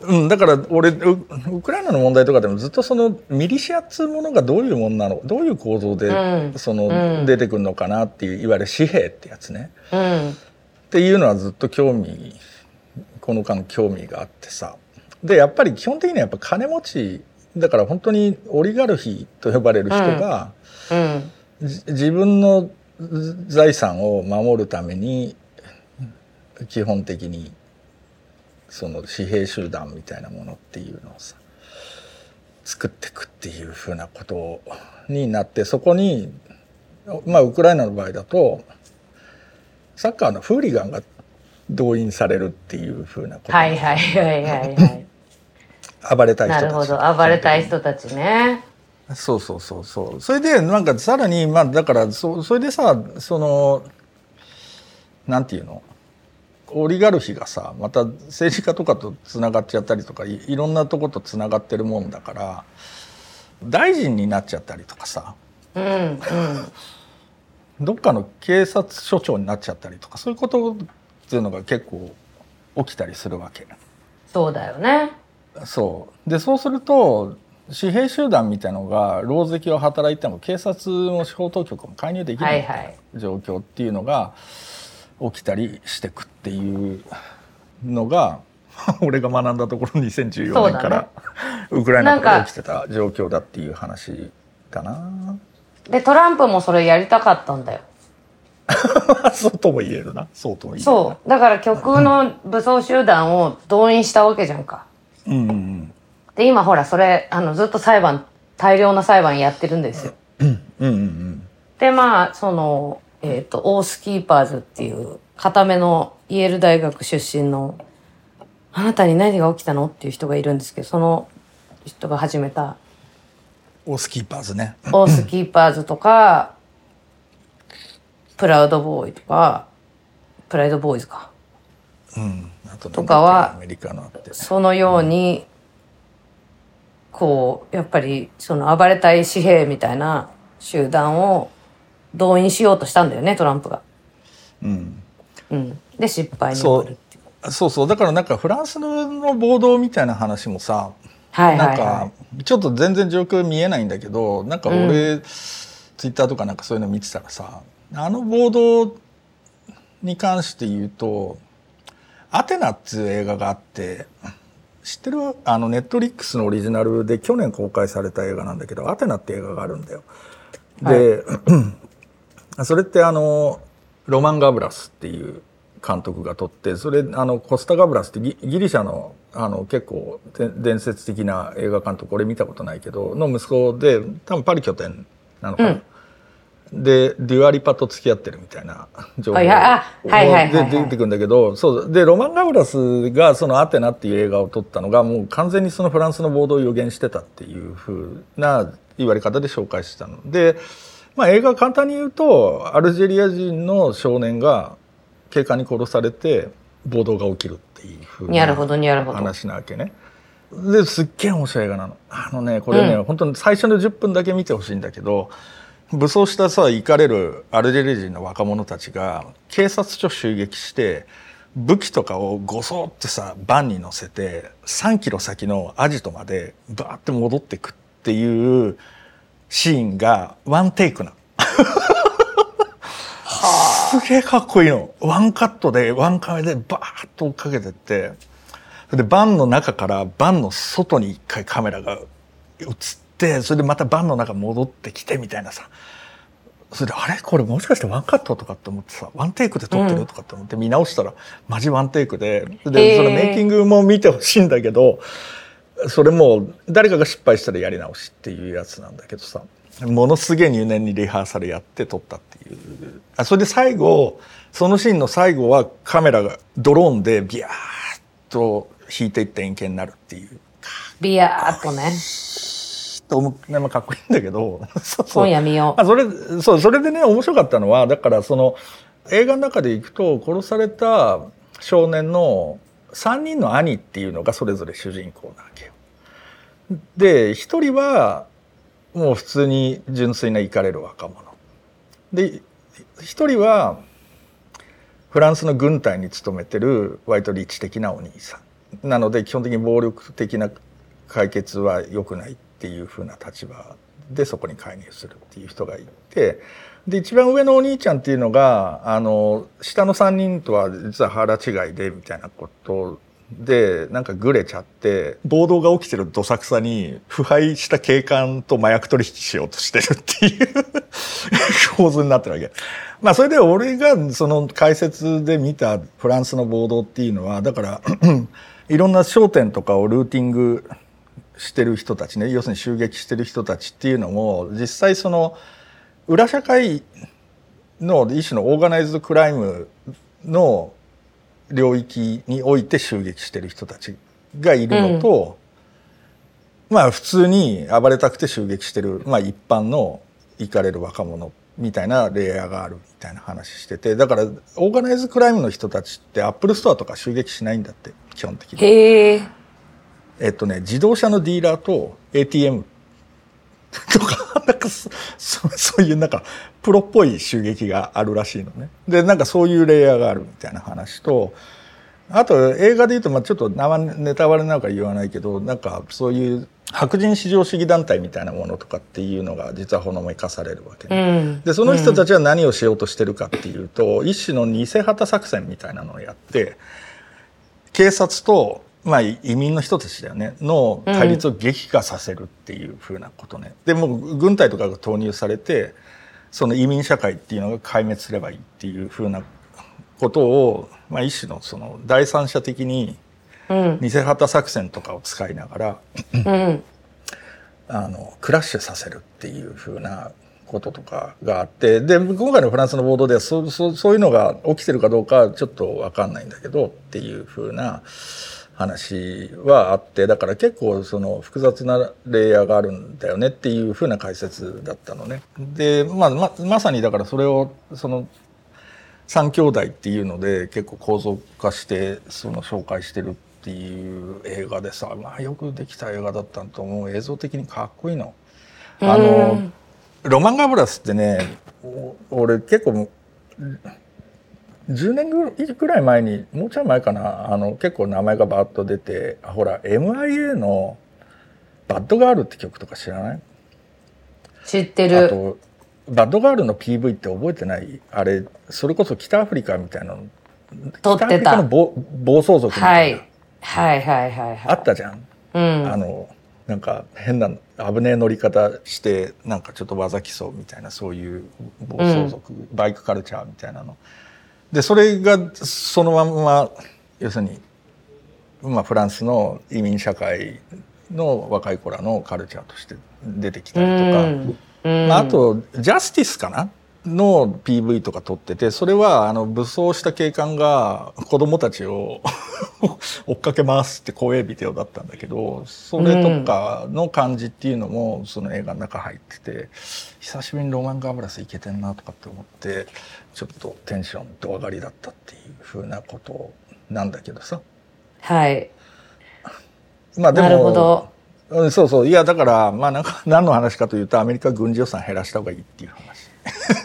うん、だから俺ウウクライナの問題とかでもずっとそのミリシアっつうものがどういうものなのどういう構造でうん。そのうん。出てくるのかなっていういわゆる紙幣ってやつね。うん。っていうのはずっと興味この間興味があってさ。でやっぱり基本的にはやっぱ金持ちだから本当にオリガルヒと呼ばれる人が、うん。じ自分の財産を守るために基本的にその紙幣集団みたいなものっていうのをさ作っていくっていうふうなことになってそこにまあウクライナの場合だとサッカーのフーリガンが動員されるっていうふうなこと、はいはいはいはいはい暴れたい人たち。なるほど。暴れたい人たちね。そうそうそうそう。それでなんかさらにまあだからそそれでさそのなんていうの？オリガルヒがさまた政治家とかとつながっちゃったりとかいいろんなとことつながってるもんだから大臣になっちゃったりとかさうんうん。どっかの警察署長になっちゃったりとかそういうことっていうのが結構起きたりするわけ。そうだよねそう。でそうすると紙幣集団みたいのが狼藉を働いても警察も司法当局も介入できないみたい。な状況っていうのが起きたりしてくっていうのが 俺が学んだところ2014そうだね。年からウクライナから起きてた状況だっていう話かな。でトランプもそれやりたかったんだよ。そうとも言えるな。そうとも言えるな。そう。だから極右の武装集団を動員したわけじゃんかうんうんうん。で今ほらそれあのずっと裁判大量な裁判やってるんですよ。うんうんうん。でまあそのえっ、とオースキーパーズっていう固めのイェール大学出身のあなたに何が起きたのっていう人がいるんですけどその人が始めた。オースキーパーズね。オースキーパーズとかプラウドボーイとかプライドボーイズか。うん、あととかはそのように、こうやっぱりその暴れたい紙幣みたいな集団を動員しようとしたんだよねトランプが。うん。うん、で失敗に終わるっていう。そうそう。だからなんかフランスの暴動みたいな話もさはいはいはなんかちょっと全然状況見えないんだけどなんか俺、ツイッターとかなんかそういうの見てたらさあの暴動に関して言うと「アテナ」っていう映画があって知ってる？あのネットリックスのオリジナルで去年公開された映画なんだけど「アテナ」って映画があるんだよ。で、それってあのロマン・ガブラスっていう監督が撮ってそれあのコスタ・ガブラスってギギリシャのあの結構で伝説的な映画監督俺見たことないけどの息子で多分パリ拠点なのかな。でデュアリパと付き合ってるみたいな情報はいはいあはいはいはいはいで出てくるんだけどそうでロマン・ガブラスがその「アテナ」っていう映画を撮ったのがもう完全にそのフランスの暴動を予言してたっていうふうな言われ方で紹介してたので、まあ、映画簡単に言うとアルジェリア人の少年が警官に殺されて暴動が起きるっていうふうなるほどなるほど話なわけね。ですっげえ面白い映画なの。あのねこれね、うん本当に最初の10分だけ見てほしいんだけど武装したさ行かれるアルジェリア人の若者たちが警察署襲撃して武器とかをごそってさバンに乗せて3キロ先のアジトまでバーって戻ってくっていうシーンがワンテイクなの。すげえかっこいいの。ワンカットでワンカメでバーッと追っかけてってそれでバンの中からバンの外に一回カメラが映ってそれでまたバンの中戻ってきてみたいなさ。それであれ？これもしかしてワンカットとかって思ってさワンテイクで撮ってる？とかって思って見直したらマジワンテイクで。へでー。そのメイキングも見てほしいんだけどそれも誰かが失敗したらやり直しっていうやつなんだけどさものすげえ入念にリハーサルやって撮ったっていう。あそれで最後そのシーンの最後はカメラがドローンでビャーッと引いていって円形になるっていう。ビヤーっとねと思うねまあかっこいいんだけどそうそう今夜見よまあ、それそうそれでね面白かったのはだからその映画の中でいくと殺された少年の3人の兄っていうのがそれぞれ主人公なわけよ。で1人はもう普通に純粋なイかれる若者。で1人はフランスの軍隊に勤めてる割と理知的なお兄さん。なので基本的に暴力的な解決は良くないっていう風な立場でそこに介入するっていう人がいてで一番上のお兄ちゃんっていうのがあの下の3人とは実は腹違いでみたいなことでなんかグレちゃって暴動が起きてるどさくさに腐敗した警官と麻薬取引しようとしてるっていう構図になってるわけ。まあそれで俺がその解説で見たフランスの暴動っていうのはだから いろんな商店とかをルーティングしてる人たちね要するに襲撃してる人たちっていうのも実際その裏社会の一種の organized crime の領域において襲撃してる人たちがいるのと、まあ普通に暴れたくて襲撃してる、まあ、一般のイカれる若者みたいなレイヤーがあるみたいな話しててだから organize crime の人たちってアップルストアとか襲撃しないんだって基本的に。へええっとね、自動車のディーラーと ATM とか、なんかそそそういうなんかプロっぽい襲撃があるらしいのね。で、なんかそういうレイヤーがあるみたいな話と、あと映画で言うと、まあちょっと生ネタバレなのか言わないけど、なんかそういう白人至上主義団体みたいなものとかっていうのが実はほのめかされるわけうね。んでその人たちは何をしようとしてるかっていうと、一種の偽旗作戦みたいなのをやって警察と、まあ、移民の人たちだよね。の対立を激化させるっていうふうなことね。でもう軍隊とかが投入されてその移民社会っていうのが壊滅すればいいっていうふうなことを、まあ、一種のその第三者的にうん。偽旗作戦とかを使いながらうん。あのクラッシュさせるっていう風なこととかがあってで今回のフランスの暴動ではそそそういうのが起きてるかどうかはちょっと分かんないんだけどっていう風な話はあってだから結構その複雑なレイヤーがあるんだよねっていう風な解説だったのね。で、まあ、ままさにだからそれをその3兄弟っていうので結構構造化してその紹介してるっていう映画でさ、まあ、よくできた映画だったと思う映像的にかっこいいの。あのロマン・ガブラスってねお俺結構10年ぐらい前にもうちょい前かなあの結構名前がバッと出てほら MIA の「バッドガール」って曲とか知らない？知ってある。とバッドガールの PV って覚えてない？あれそれこそ北アフリカみたいなの撮ってた暴暴走族みたな、はいい。はいはいはいはい。あったじゃん、うん。あのなんか変な危ねえ乗り方してなんかちょっと技競うみたいなそういう暴走族、バイクカルチャーみたいなのでそれがそのまんま要するに、まあ、フランスの移民社会の若い子らのカルチャーとして出てきたりとか、うん。まあ、あと「ジャスティス」かなの PV とか撮っててそれはあの武装した警官が子供たちを 追っかけますって怖いビデオだったんだけどそれとかの感じっていうのもその映画の中入ってて久しぶりにロマン・ガブラスいけてんなとかって思ってちょっとテンションと上がりだったっていうふうなことなんだけどさはい。まあでもなるほど。うんそうそういやだからまあなんか 何の話かというとアメリカ軍事予算減らした方がいいっていう話。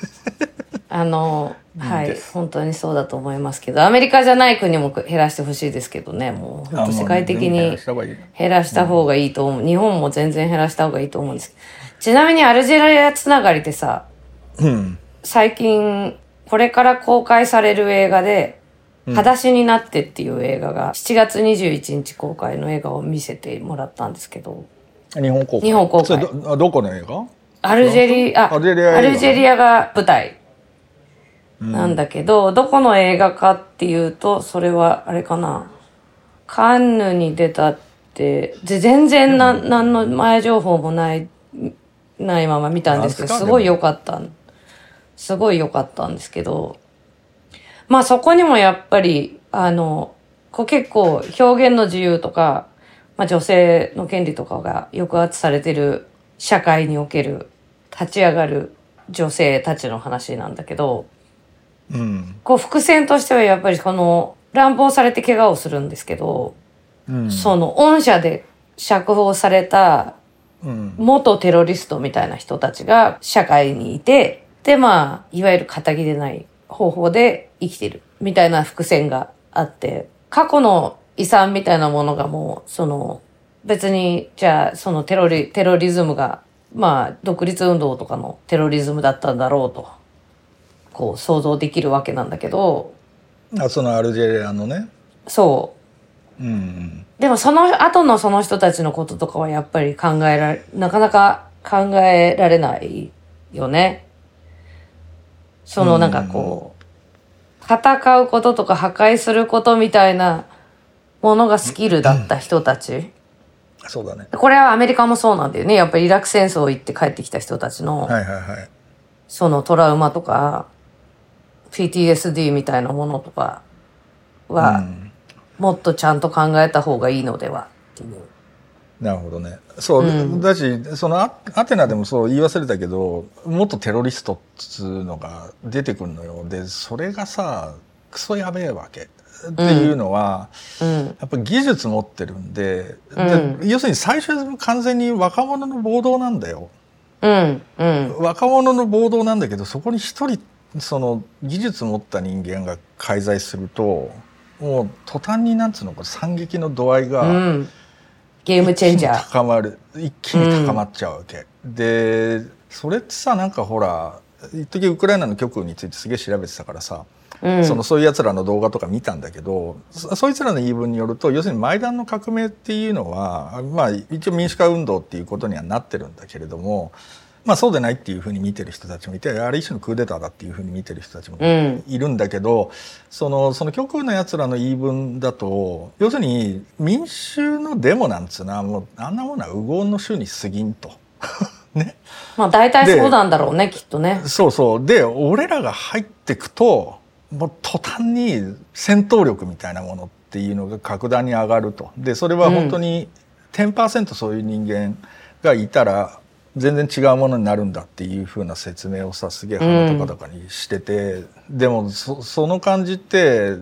あの、はい本当にそうだと思いますけど、アメリカじゃない国も減らしてほしいですけどね、もう、世界的に減らした方がいいと思う。日本も全然減らした方がいいと思うんですけど。ちなみにアルジェリアつながりでさ、うん最近、これから公開される映画で、裸足になってっていう映画が、7月21日公開の映画を見せてもらったんですけど、日本公開。日本公開。どどこの映画？アルジェリア、アルジェリアアルジェリアが舞台なんだけど、どこの映画かっていうと、それはあれかな、カンヌに出たって、で全然な、何の前情報もない、ないまま見たんですけど、すごい良かった。すごい良かったんですけど、まあそこにもやっぱり、あの、こう結構表現の自由とか、まあ女性の権利とかが抑圧されてる社会における立ち上がる女性たちの話なんだけど、うん。こう伏線としてはやっぱりこの乱暴されて怪我をするんですけど、うん。その恩赦で釈放されたうん。元テロリストみたいな人たちが社会にいて、でまあ、いわゆる仇でない方法で生きてるみたいな伏線があって、過去の遺産みたいなものがもう、その、別に、じゃあ、そのテロリ、テロリズムが、まあ、独立運動とかのテロリズムだったんだろうと、こう想像できるわけなんだけど、あそのアルジェリアのね。そう、うんでもその後のその人たちのこととかはやっぱり考えられ、なかなか考えられないよね。そのなんかこう、戦うこととか破壊することみたいなものがスキルだった人たち。そうだねこれはアメリカもそうなんだよね。やっぱりイラク戦争行って帰ってきた人たちの、はいはいはいそのトラウマとか、PTSD みたいなものとかは、うんもっとちゃんと考えた方がいいのではっていう。なるほどねそう、うんだしそのアアテナでもそう言い忘れたけど元テロリストっつうのが出てくるのよでそれがさクソやべえわけっていうのは、うん。やっぱ技術持ってるんで,うんで、要するに最初は完全に若者の暴動なんだよ。うん。うん。若者の暴動なんだけどそこに一人その技術持った人間が介在するともう途端になんつうのこう惨劇の度合いがうん。ゲームチェンジャー。高まる一気に高まっちゃうわけ、でそれってさなんかほら一時ウクライナの極右についてすげえ調べてたからさ、うん。そのそういうやつらの動画とか見たんだけどそそいつらの言い分によると要するにマイダンの革命っていうのは、まあ、一応民主化運動っていうことにはなってるんだけれども、まあ、そうでないっていうふうに見てる人たちもいてあれ一種のクーデターだっていうふうに見てる人たちもうん。いるんだけど、そのその極右のやつらの言い分だと要するに民衆のデモなんつうのはもうあんなものは右往の衆に過ぎんと。ね、まあ大体そうなんだろうね、きっとね。そうそう。で俺らが入ってくともう途端に戦闘力みたいなものっていうのが格段に上がると。でそれは本当に10%そういう人間がいたら全然違うものになるんだっていう風な説明をさすげえ鼻とかとかにしてて、でもそその感じって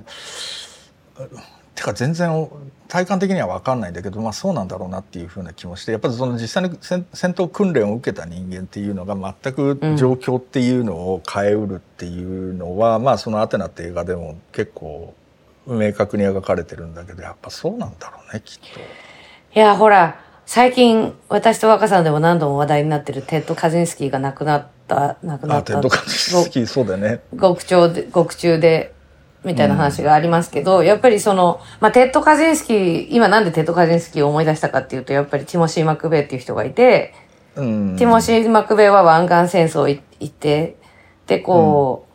てか全然体感的には分かんないんだけど、まあ、そうなんだろうなっていう風な気もしてやっぱりその実際に戦闘訓練を受けた人間っていうのが全く状況っていうのを変えうるっていうのは、まあその「アテナ」って映画でも結構明確に描かれてるんだけどやっぱそうなんだろうねきっと。いや、ほら、最近、私と若さんでも何度も話題になってるテッド・カジンスキーが亡くなった、亡くなった。あテッドカジンスキーそうだよね。獄中で、獄中で、みたいな話がありますけど、やっぱりその、まあ、テッド・カジンスキー、今なんでテッド・カジンスキーを思い出したかっていうと、やっぱりティモシー・マクベイっていう人がいて、うん、ティモシー・マクベイは湾岸戦争に行って、で、こ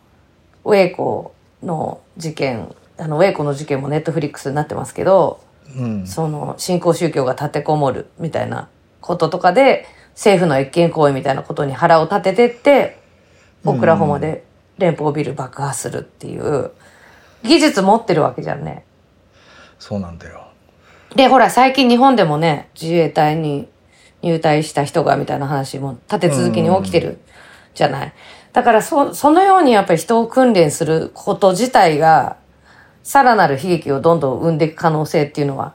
う、ウェイコの事件、あの、ウェイコの事件もネットフリックスになってますけど、うんその新興宗教が立てこもるみたいなこととかで政府の越権行為みたいなことに腹を立ててってオクラホマで連邦ビル爆破するっていう技術持ってるわけじゃんね。そうなんだよ。でほら最近日本でもね自衛隊に入隊した人がみたいな話も立て続けに起きてるじゃない。だからそそのようにやっぱり人を訓練すること自体がさらなる悲劇をどんどん生んでいく可能性っていうのは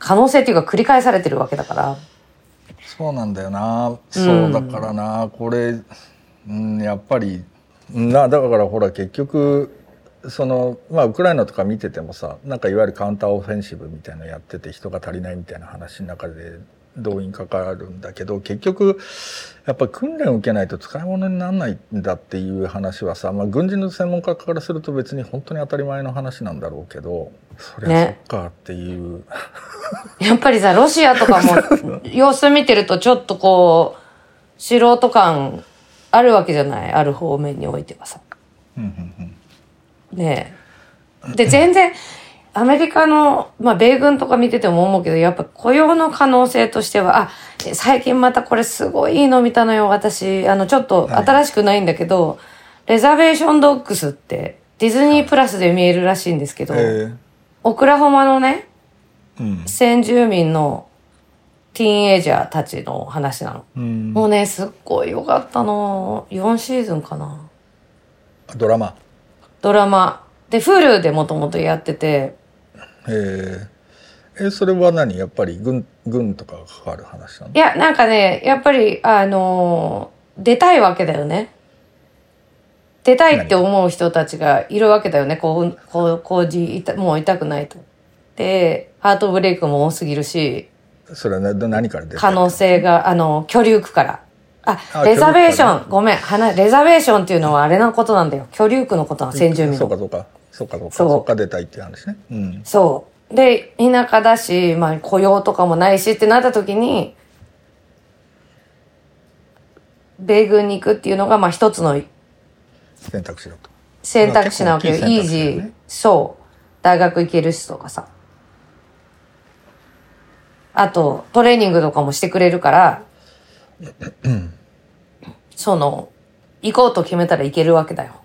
可能性っていうか繰り返されてるわけだから。そうなんだよな。そうだからな、これ、うん、やっぱりなだからほら結局そのまあウクライナとか見ててもさなんかいわゆるカウンターオフェンシブみたいなのやってて人が足りないみたいな話の中で動員かかるんだけど結局やっぱり訓練を受けないと使い物にならないんだっていう話はさ、まあ、軍人の専門家からすると別に本当に当たり前の話なんだろうけどそりゃそねっかっていう、やっぱりさ、ロシアとかも 様子見てるとちょっとこう、素人感あるわけじゃない？ある方面においてはさ。うんうんねえ。で、全然、アメリカの、まあ、米軍とか見てても思うけど、やっぱ雇用の可能性としては、あ、最近またこれすごいいいの見たのよ、私。あの、ちょっと新しくないんだけど、レザベーションドッグスって、ディズニープラスで見えるらしいんですけど、えオクラホマのね、ーうん先住民のティーンエイジャーたちの話なの。うんもうね、すっごい良かったの。4シーズンかな。ドラマドラマ。で、フルでもともとやってて、えー、えそれは何？やっぱり軍軍とかが関わる話なの？いや、なんかね、やっぱり、あのー出たいわけだよね。出たいって思う人たちがいるわけだよね。こう、こう、工事いた、もう痛くないと。で、ハートブレイクも多すぎるし、それはね何から可能性が、あの、居留区から。あ、あレザベーション、ごめん、レザベーションっていうのはあれのことなんだよ。居留区のことなの、先住民の。そうかそうかそうかそうかそうか出たいっていう話ねうんそう。で、田舎だし、まあ雇用とかもないしってなった時に、米軍に行くっていうのが、まあ一つの選択肢だと選択肢なわけよ。イージー。そう。大学行けるしとかさ。あと、トレーニングとかもしてくれるから、その、行こうと決めたら行けるわけだよ。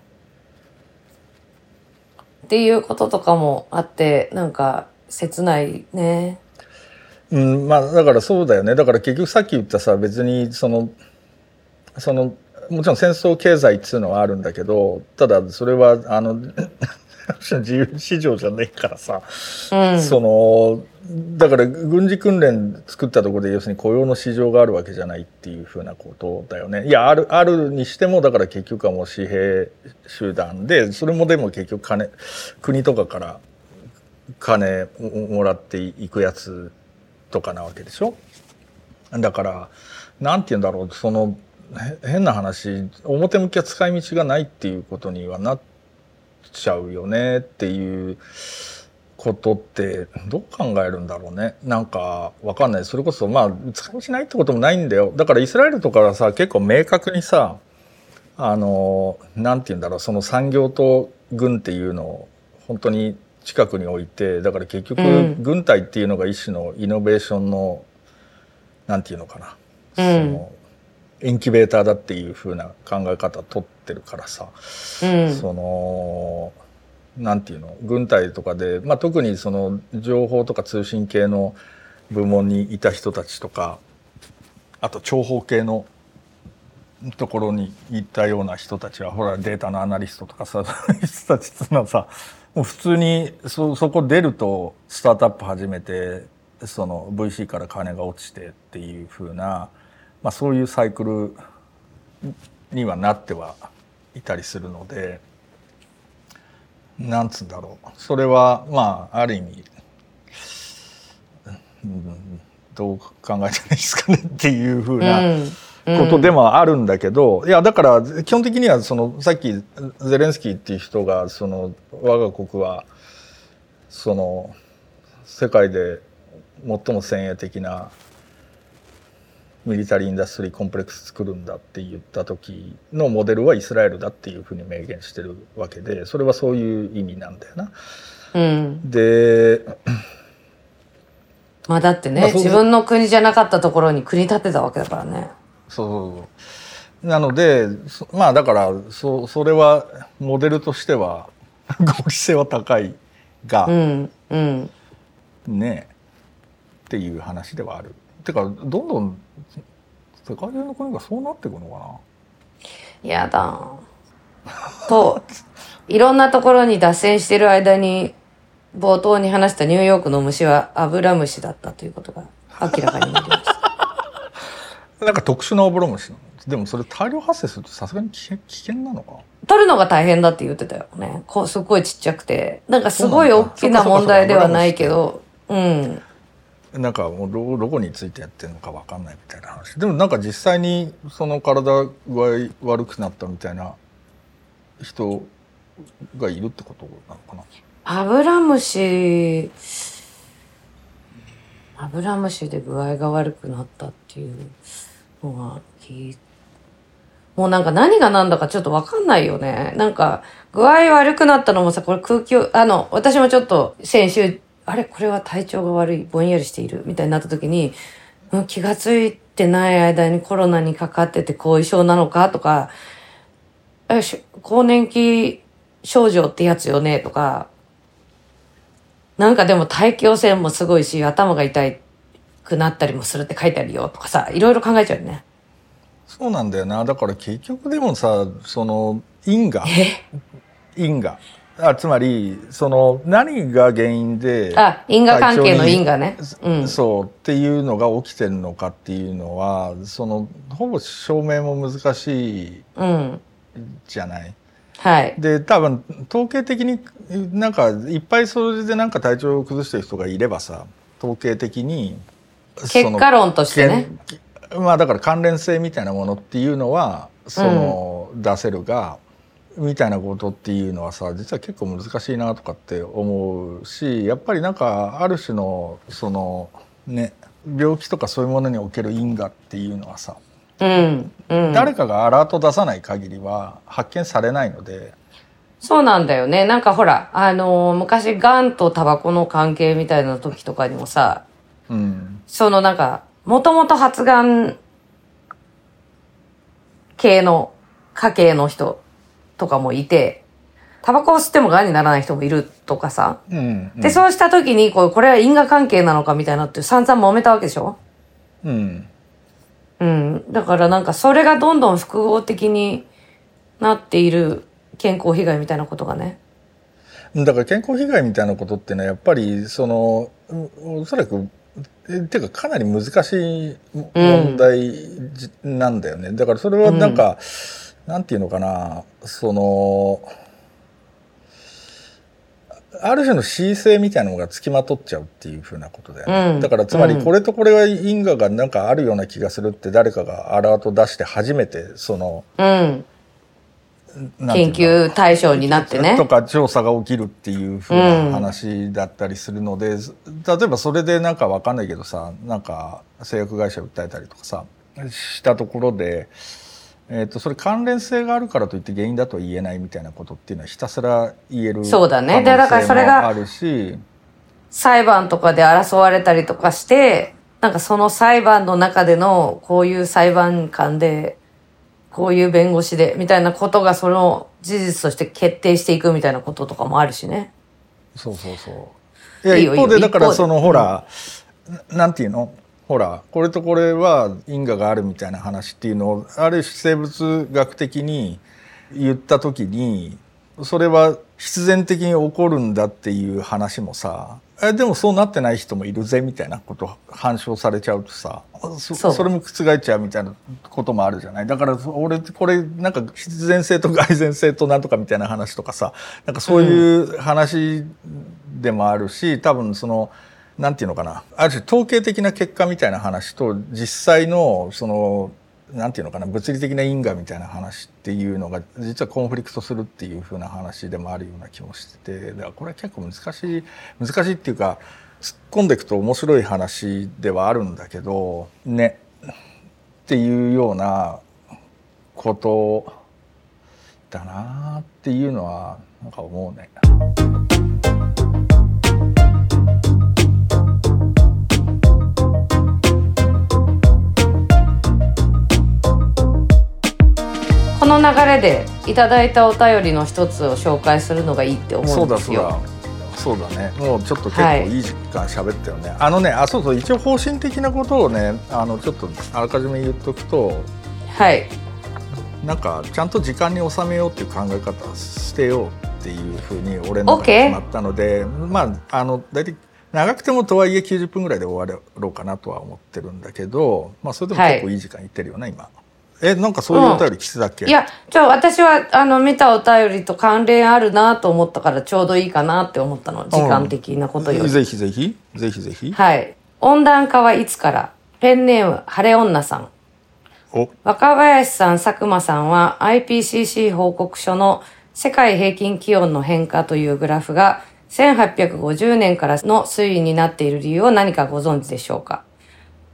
っていうこととかもあって、なんか、切ないね。うんまあだからそうだよねだから結局さっき言ったさ別にそのそのもちろん戦争経済っていうのはあるんだけどただそれはあの自由市場じゃねえからさ、うん。そのだから軍事訓練作ったところで要するに雇用の市場があるわけじゃないっていうふうなことだよね。いやあるあるにしてもだから結局はもう紙幣集団でそれもでも結局金国とかから金をもらっていくやつとかなわけでしょ？だからなんて言うんだろうそのへ変な話表向きは使い道がないっていうことにはなっちゃうよねっていうことってどう考えるんだろうね。なんかわかんない。それこそまあ使い道ないってこともないんだよ。だからイスラエルとかはさ結構明確にさあのなんて言うんだろう。その産業と軍っていうのを本当に近くに置いてだから結局うん。軍隊っていうのが一種のイノベーションのなんていうのかな、うん。そのインキュベーターだっていう風な考え方取ってるからさ、うん。そのなんていうの？軍隊とかで、まあ、特にその情報とか通信系の部門にいた人たちとかあと諜報系のところに行ったような人たちはほらデータのアナリストとかさ 人たちっていうのはさもう普通にそそこ出るとスタートアップ始めてその VC から金が落ちてっていう風な、まあ、そういうサイクルにはなってはいたりするのでなんつうんだろうそれはまあある意味、うん、どう考えたらいいですかねって いう風な。うんことでもあるんだけど、いやだから基本的にはそのさっきゼレンスキーっていう人がその我が国はその世界で最も先鋭的なミリタリー・インダストリー・コンプレックス作るんだって言った時のモデルはイスラエルだっていうふうに明言してるわけでそれはそういう意味なんだよな。うん。でまあだってね、まあ自分の国じゃなかったところに国立てたわけだからね。そうそうそうなのでそまあだからそそれはモデルとしては合理性は高いが、うん。うん。ねっていう話ではある。てかどんどん世界中の国がそうなっていくのかやだ。と、いろんなところに脱線してる間に、冒頭に話したニューヨークの虫はアブラムシだったということが明らかになりました。な なんか特殊なオブロムシなの？でもそれ大量発生するとさすがに危険危険なのか？取るのが大変だって言ってたよね。こう、すっごいちっちゃくて。なんかすごい大きな問題ではないけど、うん。なんかもうどどこについてやってるのかわかんないみたいな話でもなんか実際にその体具合悪くなったみたいな人がいるってことなのかなアブラムシ、アブラムシで具合が悪くなったっていうのが聞いもうなんか何が何だかちょっとわかんないよね。なんか、具合悪くなったのもさ、これ空気を、あの、私もちょっと先週、あれこれは体調が悪い、ぼんやりしている、みたいになった時に、うん気がついてない間にコロナにかかってて後遺症なのかとか、更年期症状ってやつよねとか、なんかでも大気汚染もすごいし、頭が痛くなったりもするって書いてあるよとかさ、いろいろ考えちゃうよね。そうなんだよな。だから結局でもさその因果。因果あつまりその何が原因であ、因果関係の因果ね。うん。そうっていうのが起きてるのかっていうのはそのほぼ証明も難しいうん。じゃない？はい。で多分統計的になんかいっぱいそれでなんか体調を崩してる人がいればさ統計的に結果論としてね。まあだから関連性みたいなものっていうのはその、出せるがみたいなことっていうのはさ実は結構難しいなとかって思うしやっぱりなんかある種のそのね病気とかそういうものにおける因果っていうのはさ、うん。うん。誰かがアラート出さない限りは発見されないのでそうなんだよね。なんかほら、あのー昔、ガンとタバコの関係みたいな時とかにもさ、うんそのなんか、もともと発がん系の家系の人とかもいて、タバコを吸っても癌にならない人もいるとかさ。うんうんで、そうした時に、こう、これは因果関係なのかみたいなって散々揉めたわけでしょ？うんうん。だからなんかそれがどんどん複合的になっている健康被害みたいなことがね。だから健康被害みたいなことってのはやっぱりそのうおそらくえていうかかなり難しい問題じなんだよね、だからそれはなんか、なんていうのかなそのある種の恣意性みたいなのがつきまとっちゃうっていうふうなことだよね、うんだからつまりうんこれとこれは因果がなんかあるような気がするって誰かがアラート出して初めてそのうん。研の？究対象になってねと。か調査が起きるっていうふうな話だったりするので、例えばそれでなんかわかんないけどさなんか製薬会社訴えたりとかさしたところで、えー、とそれ関連性があるからといって原因だとは言えないみたいなことっていうのはひたすら言えるそうだね。でだからそれがあるし。裁判とかで争われたりとかして、なんかその裁判の中でのこういう裁判官で、こういう弁護士で、みたいなことがその事実として決定していくみたいなこととかもあるしね。そうそうそう。いや一方でだからそのほら、ななんていうの？ほらこれとこれは因果があるみたいな話っていうのをある種生物学的に言った時にそれは必然的に起こるんだっていう話もさえでもそうなってない人もいるぜみたいなこと反証されちゃうとさそそう。それも覆っちゃうみたいなこともあるじゃない？だから俺これなんか必然性と蓋然性となんとかみたいな話とかさなんかそういう話でもあるし多分そのなんていうのかなある種統計的な結果みたいな話と実際のそのなんていうのかな物理的な因果みたいな話っていうのが実はコンフリクトするっていう風な話でもあるような気もしててだからこれは結構難しい難しいっていうか突っ込んでいくと面白い話ではあるんだけどねっていうようなことだなっていうのはなんか思うね。の流れでいただいたお便りの一つを紹介するのがいいって思そううんですよ。だそうだそうだねもうちょっと結構いい時間喋ったよね、あのねあそうそう一応方針的なことをねあのちょっとあらかじめ言っとくとはい。なんかちゃんと時間に収めようっていう考え方をしてようっていうふうに俺の中 OK で決まったので、まああの大体長くてもとはいえ90分ぐらいで終わろうかなとは思ってるんだけど、まあ、それでも結構いい時間いってるよね、今。えなんかそういうお便り来てたっけ、いや、じゃあ私はあの見たお便りと関連あるなと思ったからちょうどいいかなって思ったの。時間的なことより。ぜひぜひぜひぜひ。はい。温暖化はいつから？ペンネーム、晴れ女さん。お若林さん、佐久間さんは IPCC 報告書の世界平均気温の変化というグラフが1850年からの推移になっている理由を何かご存知でしょうか？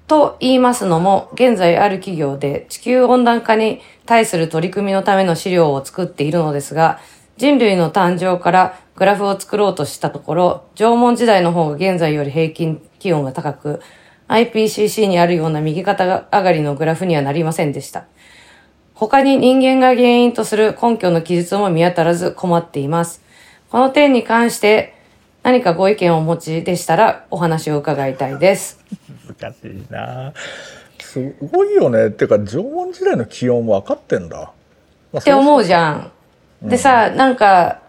と言いますのも、現在ある企業で地球温暖化に対する取り組みのための資料を作っているのですが、人類の誕生からグラフを作ろうとしたところ、縄文時代の方が現在より平均気温が高く、IPCC にあるような右肩上がりのグラフにはなりませんでした。他に人間が原因とする根拠の記述も見当たらず困っています。この点に関して何かご意見をお持ちでしたらお話を伺いたいです。難しいな。すごいよね。っていうか縄文時代の気温分かってんだ、まあ、って思うじじゃん。でさ、なんか、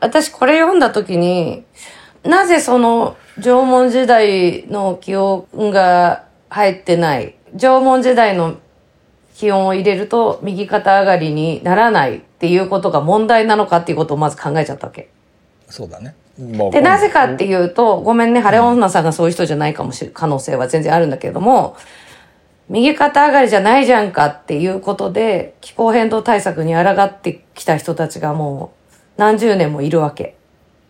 私これ読んだ時に、なぜその縄文時代の気温が入ってない、縄文時代の気温を入れると右肩上がりにならないっていうことが問題なのかっていうことをまず考えちゃったわけ。そうだね、まあで、なぜかっていうと、ごめんね、晴れ女さんがそういう人じゃないかもしれ、可能性は全然あるんだけれども、右肩上がりじゃないじゃんかっていうことで、気候変動対策に抗ってきた人たちがもう何十年もいるわけ。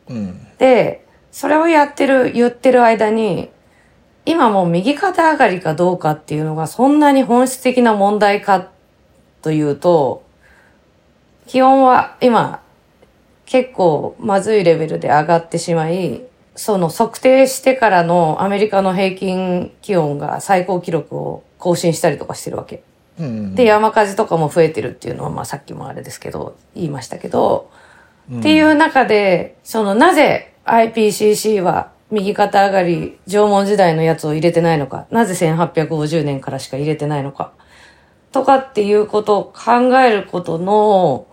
うんで、それをやってる、言ってる間に、今もう右肩上がりかどうかっていうのがそんなに本質的な問題かというと、気温は今結構まずいレベルで上がってしまい、その測定してからのアメリカの平均気温が最高記録を更新したりとかしてるわけ。うんで、山火事とかも増えてるっていうのは、まあさっきもあれですけど、言いましたけど、っていう中で、そのなぜ IPCC は右肩上がり縄文時代のやつを入れてないのか、なぜ1850年からしか入れてないのか、とかっていうことを考えることの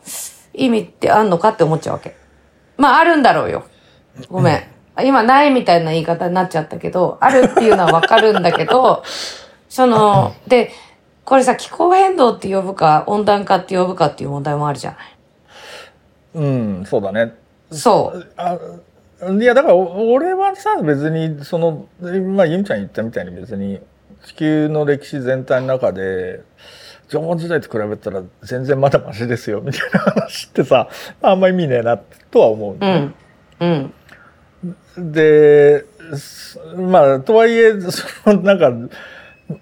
意味ってあんのかって思っちゃうわけ。まああるんだろうよ。ごめん。今ないみたいな言い方になっちゃったけど、あるっていうのはわかるんだけど、その、で、これさ、気候変動って呼ぶか、温暖化って呼ぶかっていう問題もあるじゃない。うんそうだねそう。あいやだからお俺はさ別にそのまあゆみちゃん言ったみたいに別に地球の歴史全体の中で縄文時代と比べたら全然まだマシですよみたいな話ってさあんま意味ねえなとは思うんだよねうん。うん。で、すまあ、とはいえ、そのなんか、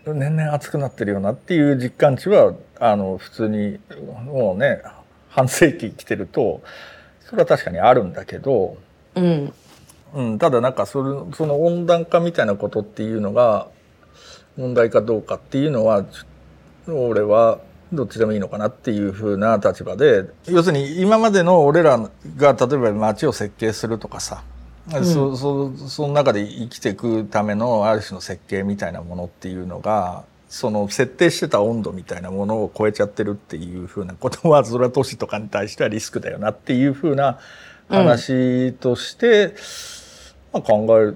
年々暑くなってるよなっていう実感値は、あの、普通に、もうね、半世紀生きてると、それは確かにあるんだけど、うん。うん、ただなんかそれ、その温暖化みたいなことっていうのが、問題かどうかっていうのは、ちょ俺は、どっちでもいいのかなっていうふうな立場で要するに今までの俺らが例えば街を設計するとかさそそその中で生きていくためのある種の設計みたいなものっていうのがその設定してた温度みたいなものを超えちゃってるっていうふうなことはそれは都市とかに対してはリスクだよなっていうふうな話として、まあ、考え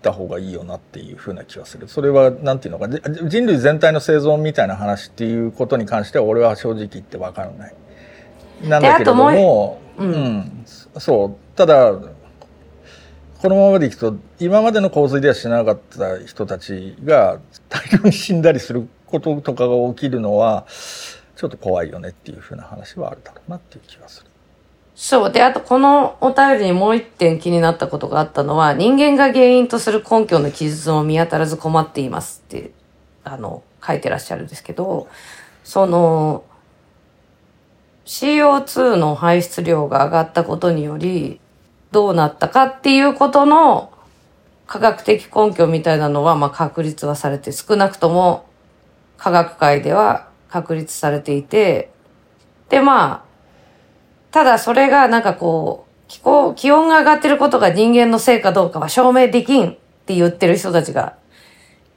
た方がいいよなっていうふうな気がする。それはなんていうのかじ人類全体の生存みたいな話っていうことに関しては俺は正直言って分からない。なんだけれどもも、ううんうん、そうただこのままでいくと今までの洪水では死ななかった人たちが大量に死んだりすることとかが起きるのはちょっと怖いよねっていうふうな話はあるだろうなっていう気がする。そう。で、あとこのお便りにもう一点気になったことがあったのは、人間が原因とする根拠の記述も見当たらず困っていますって、あの、書いてらっしゃるんですけど、その、CO2 の排出量が上がったことにより、どうなったかっていうことの科学的根拠みたいなのは、まあ確立はされて、少なくとも科学界では確立されていて、で、まあ、ただそれがなんかこう、気候、気温が上がってることが人間のせいかどうかは証明できんって言ってる人たちが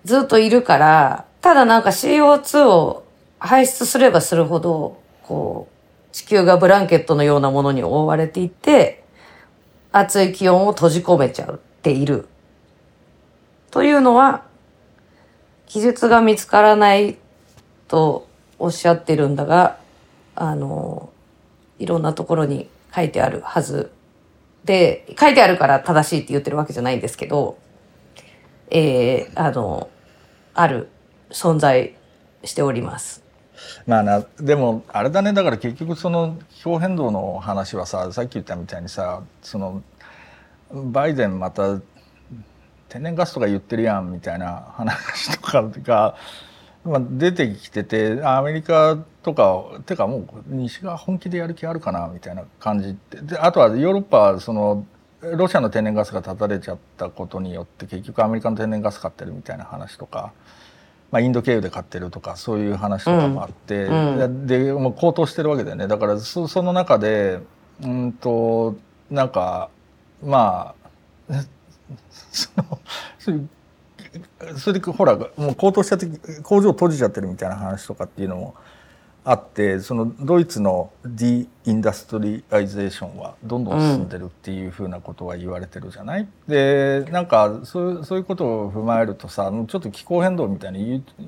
ずっといるから、ただなんか CO2 を排出すればするほど、こう、地球がブランケットのようなものに覆われていて、暑い気温を閉じ込めちゃっている。というのは、記述が見つからないとおっしゃってるんだが、あの、いろんなところに書いてあるはずで、書いてあるから正しいって言ってるわけじゃないんですけど、えー、あの、ある存在しております。まあなでもあれだねだから結局その気候変動の話はささっき言ったみたいにさそのバイデンまた天然ガスとか言ってるやんみたいな話とかが、まあ、出てきててアメリカとかてかもう西側本気でやる気あるかなみたいな感じって。であとはヨーロッパはそのロシアの天然ガスが断たれちゃったことによって結局アメリカの天然ガス買ってるみたいな話とか。まあ、インド経由で買ってるとかそういう話とかもあって、うんでもう高騰してるわけだよね。だからそその中でうんとなんかまあ その それでほらもう高騰しちゃって工場閉じちゃってるみたいな話とかっていうのもあってそのドイツの deindustrialization はどんどん進んでるっていうふうなことは言われてるじゃない、でなんかそうそういうことを踏まえるとさちょっと気候変動みたいに、こ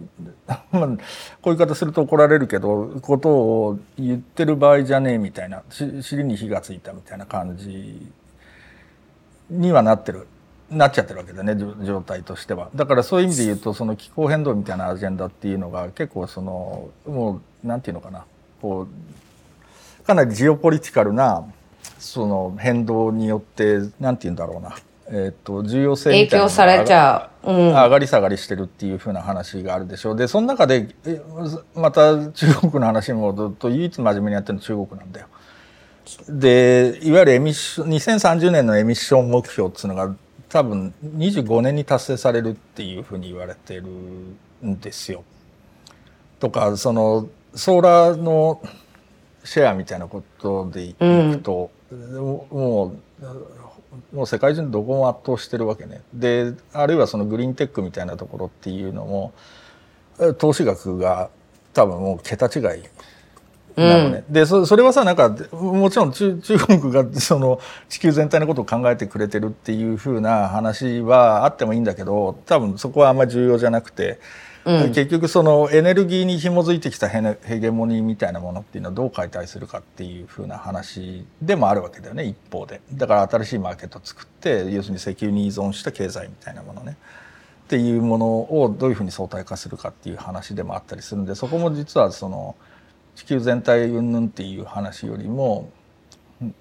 ういう言い方すると怒られるけどことを言ってる場合じゃねえみたいなし尻に火がついたみたいな感じにはなってる。なっちゃってるわけだね状態としてはだからそういう意味で言うとその気候変動みたいなアジェンダっていうのが結構そのもうなんていうのかなこうかなりジオポリティカルなその変動によってなんていうんだろうな、えっと重要性みたいなのが影響されちゃう。うん。上がり下がりしてるっていうふうな話があるでしょうでその中でえまた中国の話に戻ると唯一真面目にやってるの中国なんだよ。でいわゆるエミッション2030年のエミッション目標っていうのが多分25年に達成されるっていうふうに言われてるんですよ。とかそのソーラーのシェアみたいなことでいくと、もうもう世界中のどこも圧倒してるわけね。であるいはそのグリーンテックみたいなところっていうのも投資額が多分もう桁違いなのね。でそそれはさなんかもちろん中中国がその地球全体のことを考えてくれてるっていうふうな話はあってもいいんだけど多分そこはあんまり重要じゃなくて。うん結局そのエネルギーに紐づいてきたヘネヘゲモニーみたいなものっていうのはどう解体するかっていうふうな話でもあるわけだよね一方でだから新しいマーケットを作って要するに石油に依存した経済みたいなものねっていうものをどういうふうに相対化するかっていう話でもあったりするんでそこも実はその地球全体云々っていう話よりも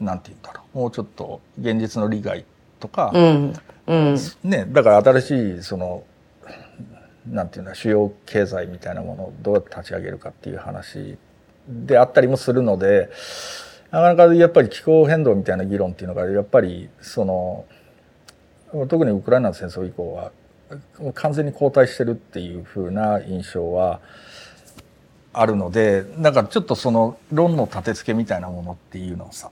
なんて言うんだろうもうちょっと現実の利害とか、うん。うん。ね、だから新しいそのなんていうんだ主要経済みたいなものをどうやって立ち上げるかっていう話であったりもするのでなかなかやっぱり気候変動みたいな議論っていうのがやっぱりその特にウクライナの戦争以降は完全に後退してるっていう風な印象はあるのでなんかちょっとその論の立て付けみたいなものっていうのをさ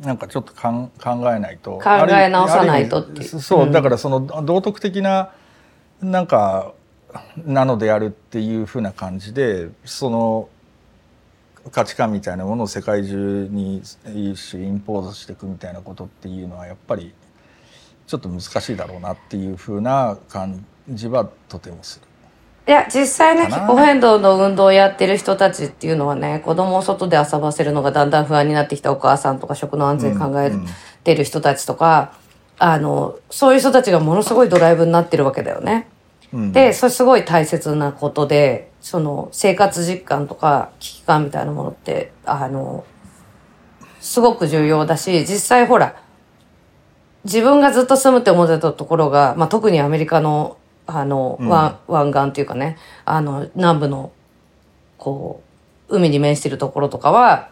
なんかちょっとかん考えないと考え直さないとってそう、うんだからその道徳的ななんかなのであるっていうふうな感じでその価値観みたいなものを世界中に一種インポーズしていくみたいなことっていうのはやっぱりちょっと難しいだろうなっていうふうな感じはとてもする。いや、実際ね、気候変動の運動をやってる人たちっていうのはね、子供を外で遊ばせるのがだんだん不安になってきたお母さんとか食の安全考えてる人たちとか、あの、そういう人たちがものすごいドライブになってるわけだよね。うんで、それすごい大切なことで、その生活実感とか危機感みたいなものって、あの、すごく重要だし、実際ほら、自分がずっと住むって思ってたところが、まあ、特にアメリカの、あの、うん。湾湾岸っていうかね、あの、南部の、こう、海に面してるところとかは、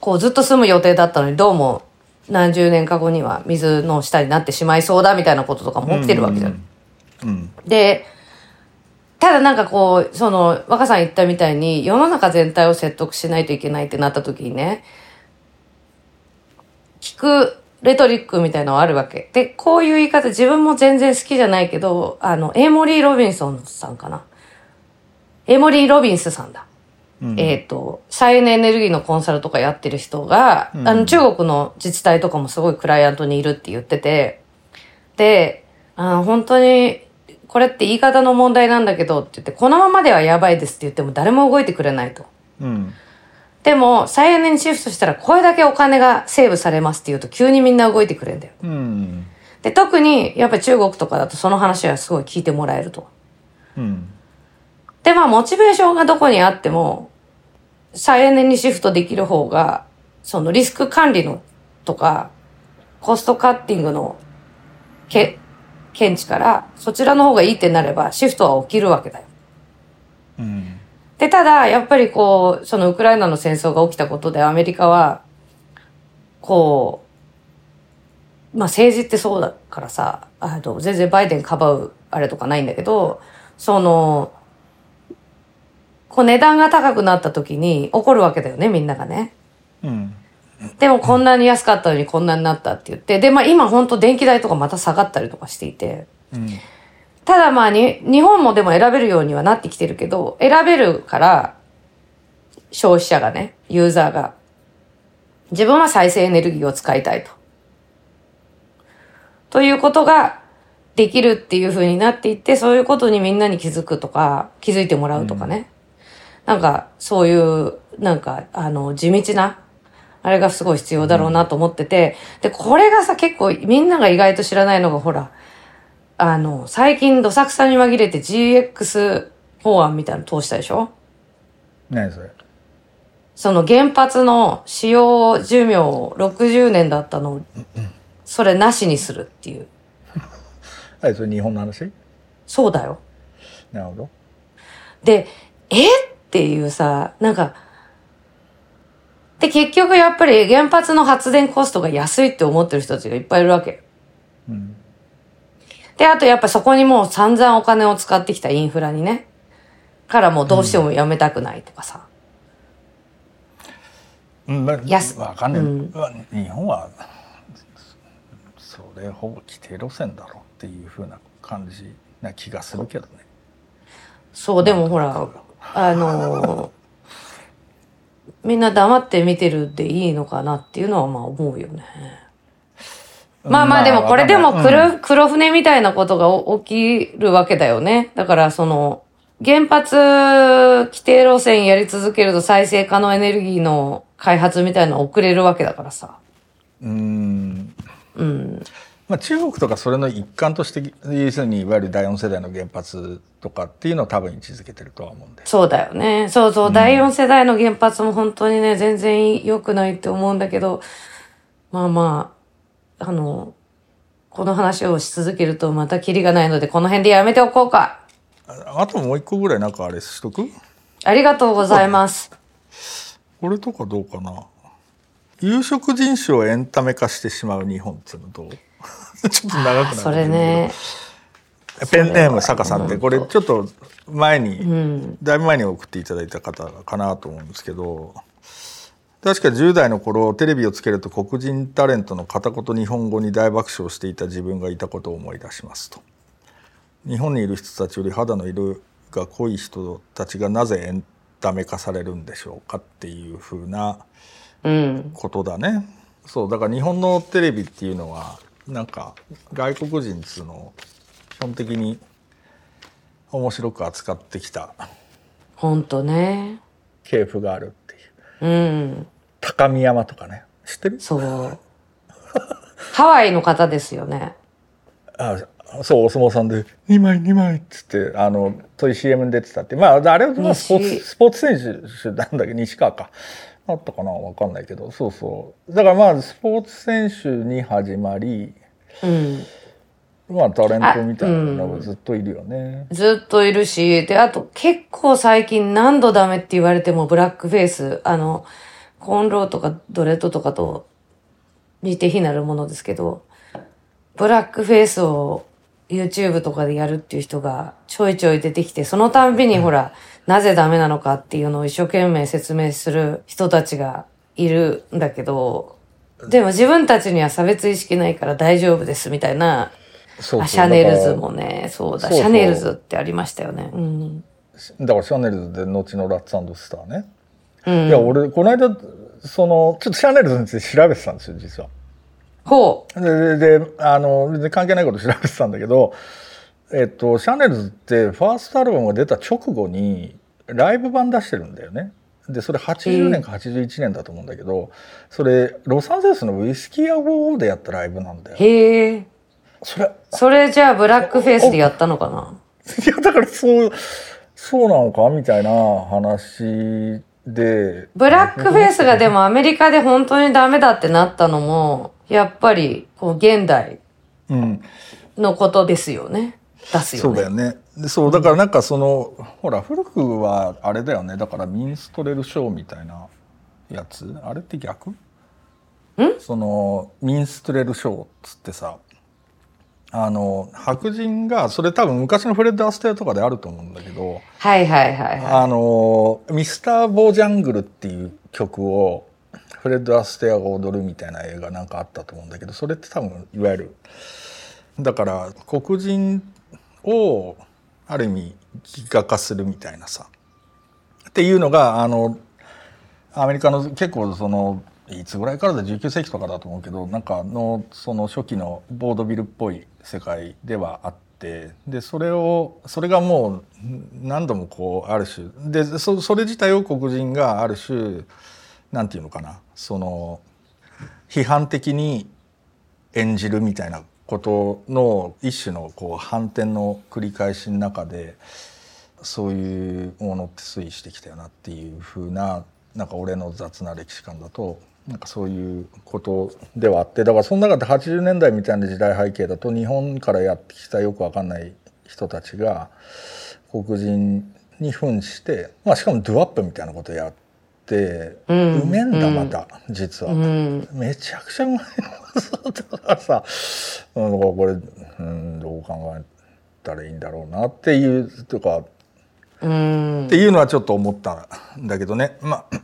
こうずっと住む予定だったのに、どうも何十年か後には水の下になってしまいそうだみたいなこととかも起きてるわけじゃん。うん。で、ただなんかこう、その、若さん言ったみたいに、世の中全体を説得しないといけないってなった時にね、聞くレトリックみたいなのはあるわけ。で、こういう言い方自分も全然好きじゃないけど、あの、エイモリー・ロビンソンさんかな。エイモリー・ロビンスさんだ。うんえっ、と、再エネエネルギーのコンサルとかやってる人が、うんあの、中国の自治体とかもすごいクライアントにいるって言ってて、で、あの本当に、これって言い方の問題なんだけどって言って、このままではやばいですって言っても誰も動いてくれないと。うんでも、再エネにシフトしたらこれだけお金がセーブされますって言うと急にみんな動いてくれるんだよ。うんで、特にやっぱり中国とかだとその話はすごい聞いてもらえると。うんで、まあ、モチベーションがどこにあっても、再エネにシフトできる方が、そのリスク管理のとか、コストカッティングのけ見地から、そちらの方がいいってなれば、シフトは起きるわけだよ。うんで、ただ、やっぱりこう、そのウクライナの戦争が起きたことで、アメリカは、こう、まあ政治ってそうだからさ、あの、全然バイデンかばうあれとかないんだけど、その、こう値段が高くなった時に怒るわけだよね、みんながね。うん。でもこんなに安かったのにこんなになったって言って、で、まあ今本当電気代とかまた下がったりとかしていて、うんただまあに、日本もでも選べるようにはなってきてるけど、選べるから、消費者がね、ユーザーが、自分は再生エネルギーを使いたいと。ということができるっていう風になっていって、そういうことにみんなに気づくとか、気づいてもらうとかね。なんか、そういう、なんか、あの、地道な、あれがすごい必要だろうなと思ってて、で、これがさ、結構みんなが意外と知らないのが、ほら、あの、最近どさくさに紛れて GX 法案みたいなの通したでしょ？何それ？その原発の使用寿命60年だったのを、それなしにするっていう。はいそれ日本の話？そうだよ。なるほど。で、え？っていうさ、なんか、で、結局やっぱり原発の発電コストが安いって思ってる人たちがいっぱいいるわけ。うんで、あとやっぱそこにもう散々お金を使ってきたインフラにね。からもうどうしてもやめたくないとかさ。うんまやすわかんない、うんまあ日本はそれほぼ規定路線だろうっていうふうな感じな気がするけどねそう、でもほら、あのーみんな黙って見てるでいいのかなっていうのはまあ思うよね。まあまあでもこれでも黒,、黒船みたいなことが起きるわけだよね。だからその、原発規定路線やり続けると再生可能エネルギーの開発みたいなの遅れるわけだからさ。うんうん。まあ、中国とかそれの一環として要するにいわゆる第四世代の原発とかっていうのを多分位置づけてるとは思うんでそうだよね。そうそう、第4世代の原発も本当にね、全然良くないって思うんだけど、まあまあ、あの、この話をし続けるとまたキリがないので、この辺でやめておこうか。ああともう一個ぐらいなんかあれしとく？ありがとうございます。これとかどうかな？有色人種をエンタメ化してしまう日本っていうのどう？ちょっと長くなるけど。それね、ペンネーム坂さんってこれちょっと前に、うん。だいぶ前に送っていただいた方かなと思うんですけど確か10代の頃テレビをつけると黒人タレントの片言日本語に大爆笑していた自分がいたことを思い出しますと日本にいる人たちより肌の色が濃い人たちがなぜエンタメ化されるんでしょうかっていうふうなうん。ことだねそうだから日本のテレビっていうのはなんか外国人っつうのを基本的に面白く扱ってきたほんとね。系譜があるっていううん。高見山とかね知ってる？そう。ハワイの方ですよね。あそうお相撲さんで「2枚2枚」っつってあのそういう CM に出てたってまああれはまあスポーツ西スポーツ選手なんだけど西川かあったかな？わかんないけどそうそうだからまあスポーツ選手に始まりうん。まあタレントみたいなのがずっといるよね。ずっといるし、で、あと結構最近何度ダメって言われてもブラックフェイス、あの、コーンローとかドレッドとかと似て非なるものですけど、ブラックフェイスを YouTube とかでやるっていう人がちょいちょい出てきて、そのたんびにほら、なぜダメなのかっていうのを一生懸命説明する人たちがいるんだけど、でも自分たちには差別意識ないから大丈夫ですみたいなそうそうあシャネルズもね、そうだ、シャネルズってありましたよね。うん。らだからシャネルズで後のラッツスターね。うん、いや俺この間そのちょっとシャネルズについて調べてたんですよ実は。ほう。ででであの全然関係ないこと調べてたんだけど、えっと、シャネルズってファーストアルバムが出た直後にライブ盤出してるんだよね。でそれ80年か81年だと思うんだけど、それロサンゼルスのウイスキーアゴーゴーでやったライブなんだよ。へえ。それそれじゃあブラックフェイスでやったのかな？いやだからそうそうなのかみたいな話で。ブラックフェイスがでもアメリカで本当にダメだってなったのも、やっぱり、こう、現代うん。のことですよね。出すよね。そうだよね。でそうだからなんかその、ほら古くはあれだよね。だからミンストレルショーみたいなやつ。あれって逆？そのミンストレルショーっつってさあの白人がそれ多分昔のフレッド・アステアとかであると思うんだけどはいはいはいはあのミスター・ボージャングルっていう曲をフレッド・アステアが踊るみたいな映画なんかあったと思うんだけどそれって多分いわゆるだから黒人をある意味ギガ化するみたいなさ。っていうのがあのアメリカの結構そのいつぐらいからだ？19世紀とかだと思うけどなんかのその初期のボードビルっぽい世界ではあってでそれをそれがもう何度もこうある種でそそれ自体を黒人がある種なんていうのかなその批判的に演じるみたいなことの一種のこう反転の繰り返しの中でそういうものって推移してきたよなっていうふうななんか俺の雑な歴史観だとなんかそういうことではあってだからその中で80年代みたいな時代背景だと日本からやってきたよくわかんない人たちが黒人に扮して、まあ、しかもドゥアップみたいなことやって、ううんめえんだまた、実は。い。うん。めちゃくちゃうまいのだからさ、うん、だからこれ、うん、どう考えたらいいんだろうなっていうとかうんって。いうのはちょっと思ったんだけどねまあ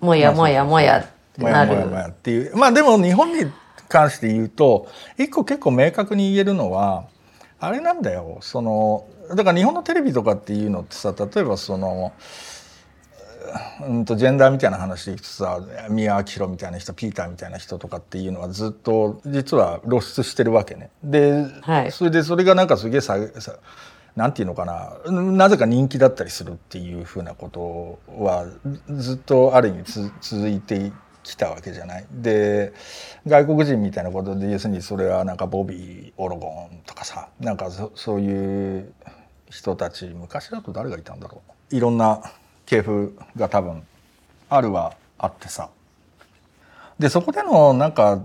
もやもやもやってもなる。やもやもやっていうまあでも日本に関して言うと一個結構明確に言えるのはあれなんだよそのだから日本のテレビとかっていうのってさ例えばそのうんとジェンダーみたいな話でいくとさ宮脇宏みたいな人ピーターみたいな人とかっていうのはずっと実は露出してるわけね。で、はいそれでそれがなんかすげえささなんていうのかななぜか人気だったりするっていうふうなことはずっとある意味続いてきたわけじゃない。で外国人みたいなことで要するにそれはなんかボビー・オロゴンとかさなんかそそういう人たち昔だと誰がいたんだろういろんな系譜が多分あるはあってさでそこでのなんか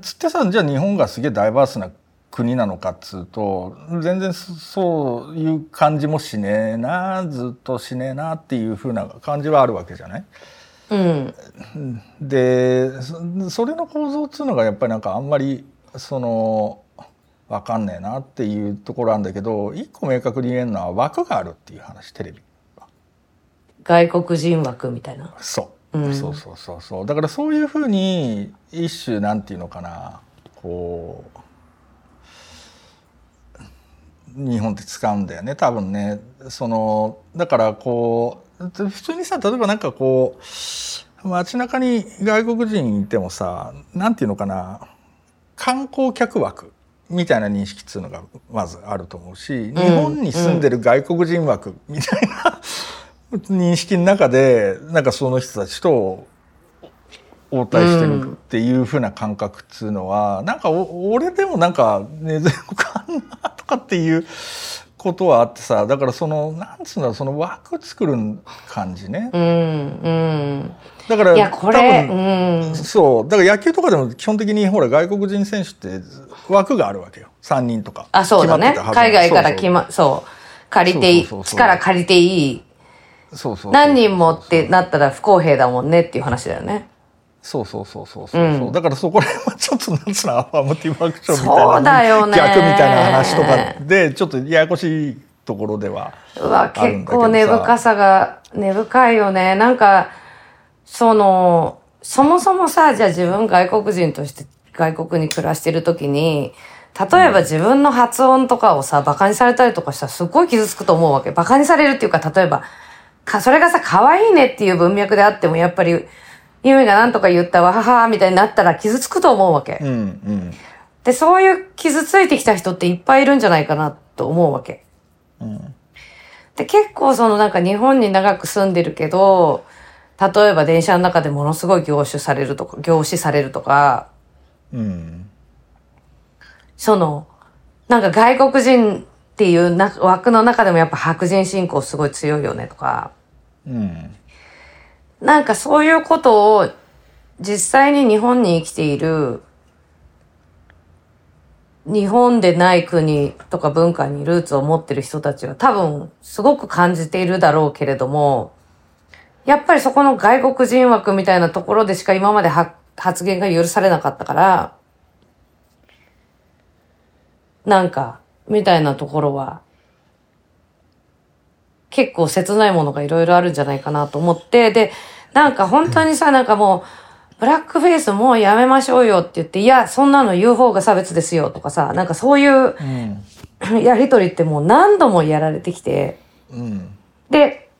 つってさじゃあ日本がすげえダイバースな国なのかっつうと全然そそういう感じもしねえなずっとしねえなっていう風な感じはあるわけじゃない？うん。でそそれの構造っつうのがやっぱりなんかあんまりその分かんねえなっていうところなんだけど一個明確に言えるのは枠があるっていう話テレビ外国人枠みたいな？そう。ん。そうそうそうそう。だからそういうふうに一種なんていうのかなこう日本って使うんだよね。多分ね。そのだからこう普通にさ例えばなんかこう街中に外国人いてもさなんていうのかな。観光客枠みたいな認識っていうのがまずあると思うし日本に住んでる外国人枠みたいな 認識の中でなんかその人たちと応対してるっていう風な感覚っていうのは、なんかお俺でもなんかね全部かんなとかっていうことはあってさだからそのなんつうんだろうその枠作る感じね。うんうん。だからいやこれ多分うん。そう。だから野球とかでも基本的にほら外国人選手って枠があるわけよ。3人とか。あそうだね。海外から決まそう借りていい。力借りていい。そうそうそう。何人もってなったら不公平だもんねっていう話だよねそうそうそうそうそう、うだからそこら辺はちょっとなんつうのアファーマティブアクションみたいなそうだよね。逆みたいな話とかでちょっとややこしいところではうわあるんだけどさ。結構根深さが根深いよね。なんかそのそもそもさじゃあ自分外国人として外国に暮らしてる時に例えば自分の発音とかをさバカにされたりとかしたらすっごい傷つくと思うわけ。バカにされるっていうか例えばかそれがさ可愛いねっていう文脈であってもやっぱりゆみが何とか言ったわははみたいになったら傷つくと思うわけ、うんうん。でそういう傷ついてきた人っていっぱいいるんじゃないかなと思うわけ。うん。で、結構そのなんか日本に長く住んでるけど、例えば電車の中でものすごい凝視されるとか、凝視されるとか、うん。その、なんか外国人っていうな枠の中でもやっぱ白人信仰すごい強いよねとか、うんなんかそういうことを実際に日本に生きている日本でない国とか文化にルーツを持ってる人たちは多分すごく感じているだろうけれども、やっぱりそこの外国人枠みたいなところでしか今まで発言が許されなかったから、なんか、みたいなところは、結構切ないものがいろいろあるんじゃないかなと思って、で、なんか本当にさ、なんかもう、ブラックフェイスもうやめましょうよって言って、いや、そんなの言う方が差別ですよとかさ、なんかそういううん。やりとりってもう何度もやられてきて、うん。で、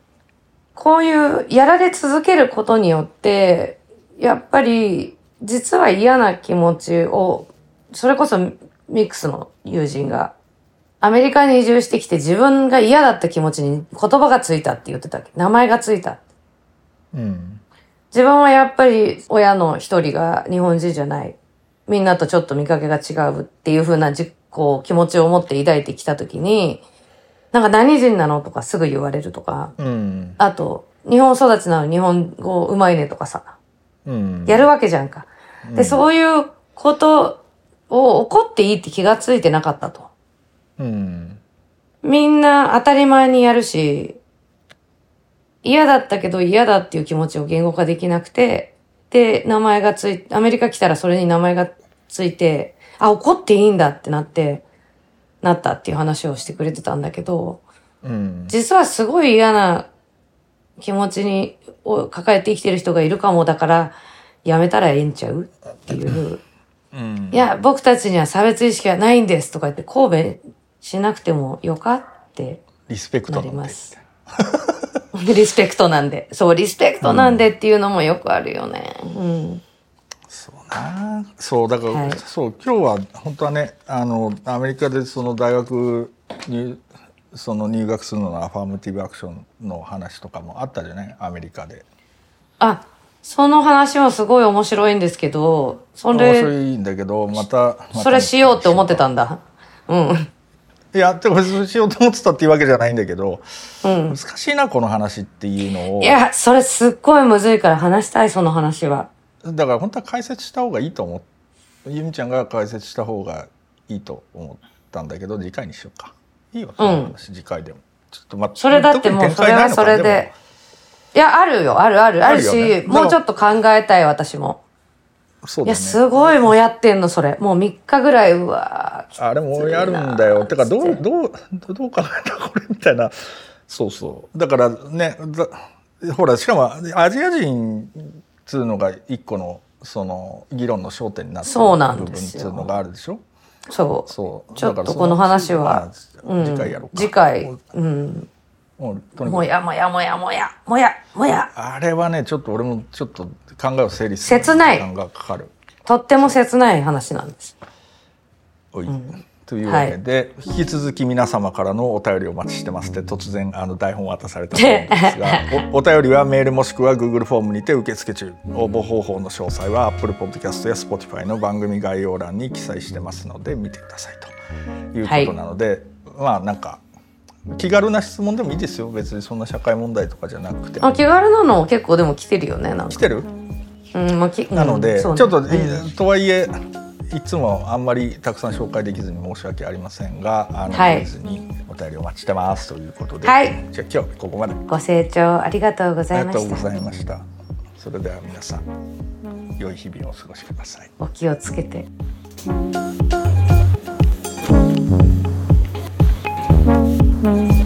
こういうやられ続けることによって、やっぱり実は嫌な気持ちを、それこそミックスの友人が、アメリカに移住してきて自分が嫌だった気持ちに言葉がついたって言ってたっけ。名前がついた。うん。自分はやっぱり親の一人が日本人じゃない。みんなとちょっと見かけが違うっていう風なじこう気持ちを持って抱いてきたときに、なんか何人なのとかすぐ言われるとか、うん。あと、日本育ちなのに日本語うまいねとかさ、うん。やるわけじゃんか。で、そういうことを怒っていいって気がついてなかったと。うん。みんな当たり前にやるし、嫌だったけど嫌だっていう気持ちを言語化できなくて、で、名前がついアメリカ来たらそれに名前がついて、あ、怒っていいんだってなって、なったっていう話をしてくれてたんだけど、うん実はすごい嫌な気持ちに、を抱えて生きてる人がいるかもだから、やめたらええんちゃう？っていう。うんいや、僕たちには差別意識はないんですとか言って、神戸しなくてもよかってリスペクトななります。リスペクトなんで。そう、リスペクトなんでっていうのもよくあるよね。うん。そうなそうだから、はいそう今日は本当はねあのアメリカでその大学にその入学するののアファーマティブアクションの話とかもあったじゃない？アメリカで。あ、その話もすごい面白いんですけど、そ面白れ、いんだけどまたまたそれしようって思ってたんだ。うん。いやってこれそれしようと思ってたっていうわけじゃないんだけどうん。難しいなこの話っていうのをいや、それすっごいむずいから話したい、その話は。だから本当は解説した方がいいと思うゆみちゃんが解説した方がいいと思ったんだけど次回にしようかいいよその話、次回でもちょっとまそれだってもう、それはそれで。いや、あるよ、あるある、あるし、ねもうちょっと考えたい、私も。いや、そうだね。すごいもうやってんの、それ。もう3日ぐらい、うわーあれもうやるんだよ。てかどうどうどう考えたこれみたいな。そうそう。だからねだほらしかもアジア人っつうのが一個のその議論の焦点になってる部分つうのがあるでしょ？そうそう。ちょっとこの話は、まあ次回やろうか、次回うん。もうもやもやもやもやもやもや。あれはねちょっと俺もちょっと考えを整理する切ない。時間がかかる。とっても切ない話なんです。おい。というわけで、引き続き皆様からのお便りをお待ちしてますって突然あの台本を渡されたと思うんですが おお便りはメールもしくは Google フォームにて受付中。応募方法の詳細は Apple Podcast や Spotify の番組概要欄に記載してますので見てくださいということなので、まあなんか気軽な質問でもいいですよ。別にそんな社会問題とかじゃなくて。あ気軽なの結構でも来てるよねなんか。来てる？うんまあ、きなので、うんね。ちょっと、うん。とはいえいつもあんまりたくさん紹介できずに申し訳ありませんがあの、はい。にお便りお待ちしてますということで、はい。じゃあ今日ここまで。ご清聴ありがとうごあざいましりがとうござたいました。それでは皆さん良い日々をお過ごしください。お気をつけて Mm-hmm.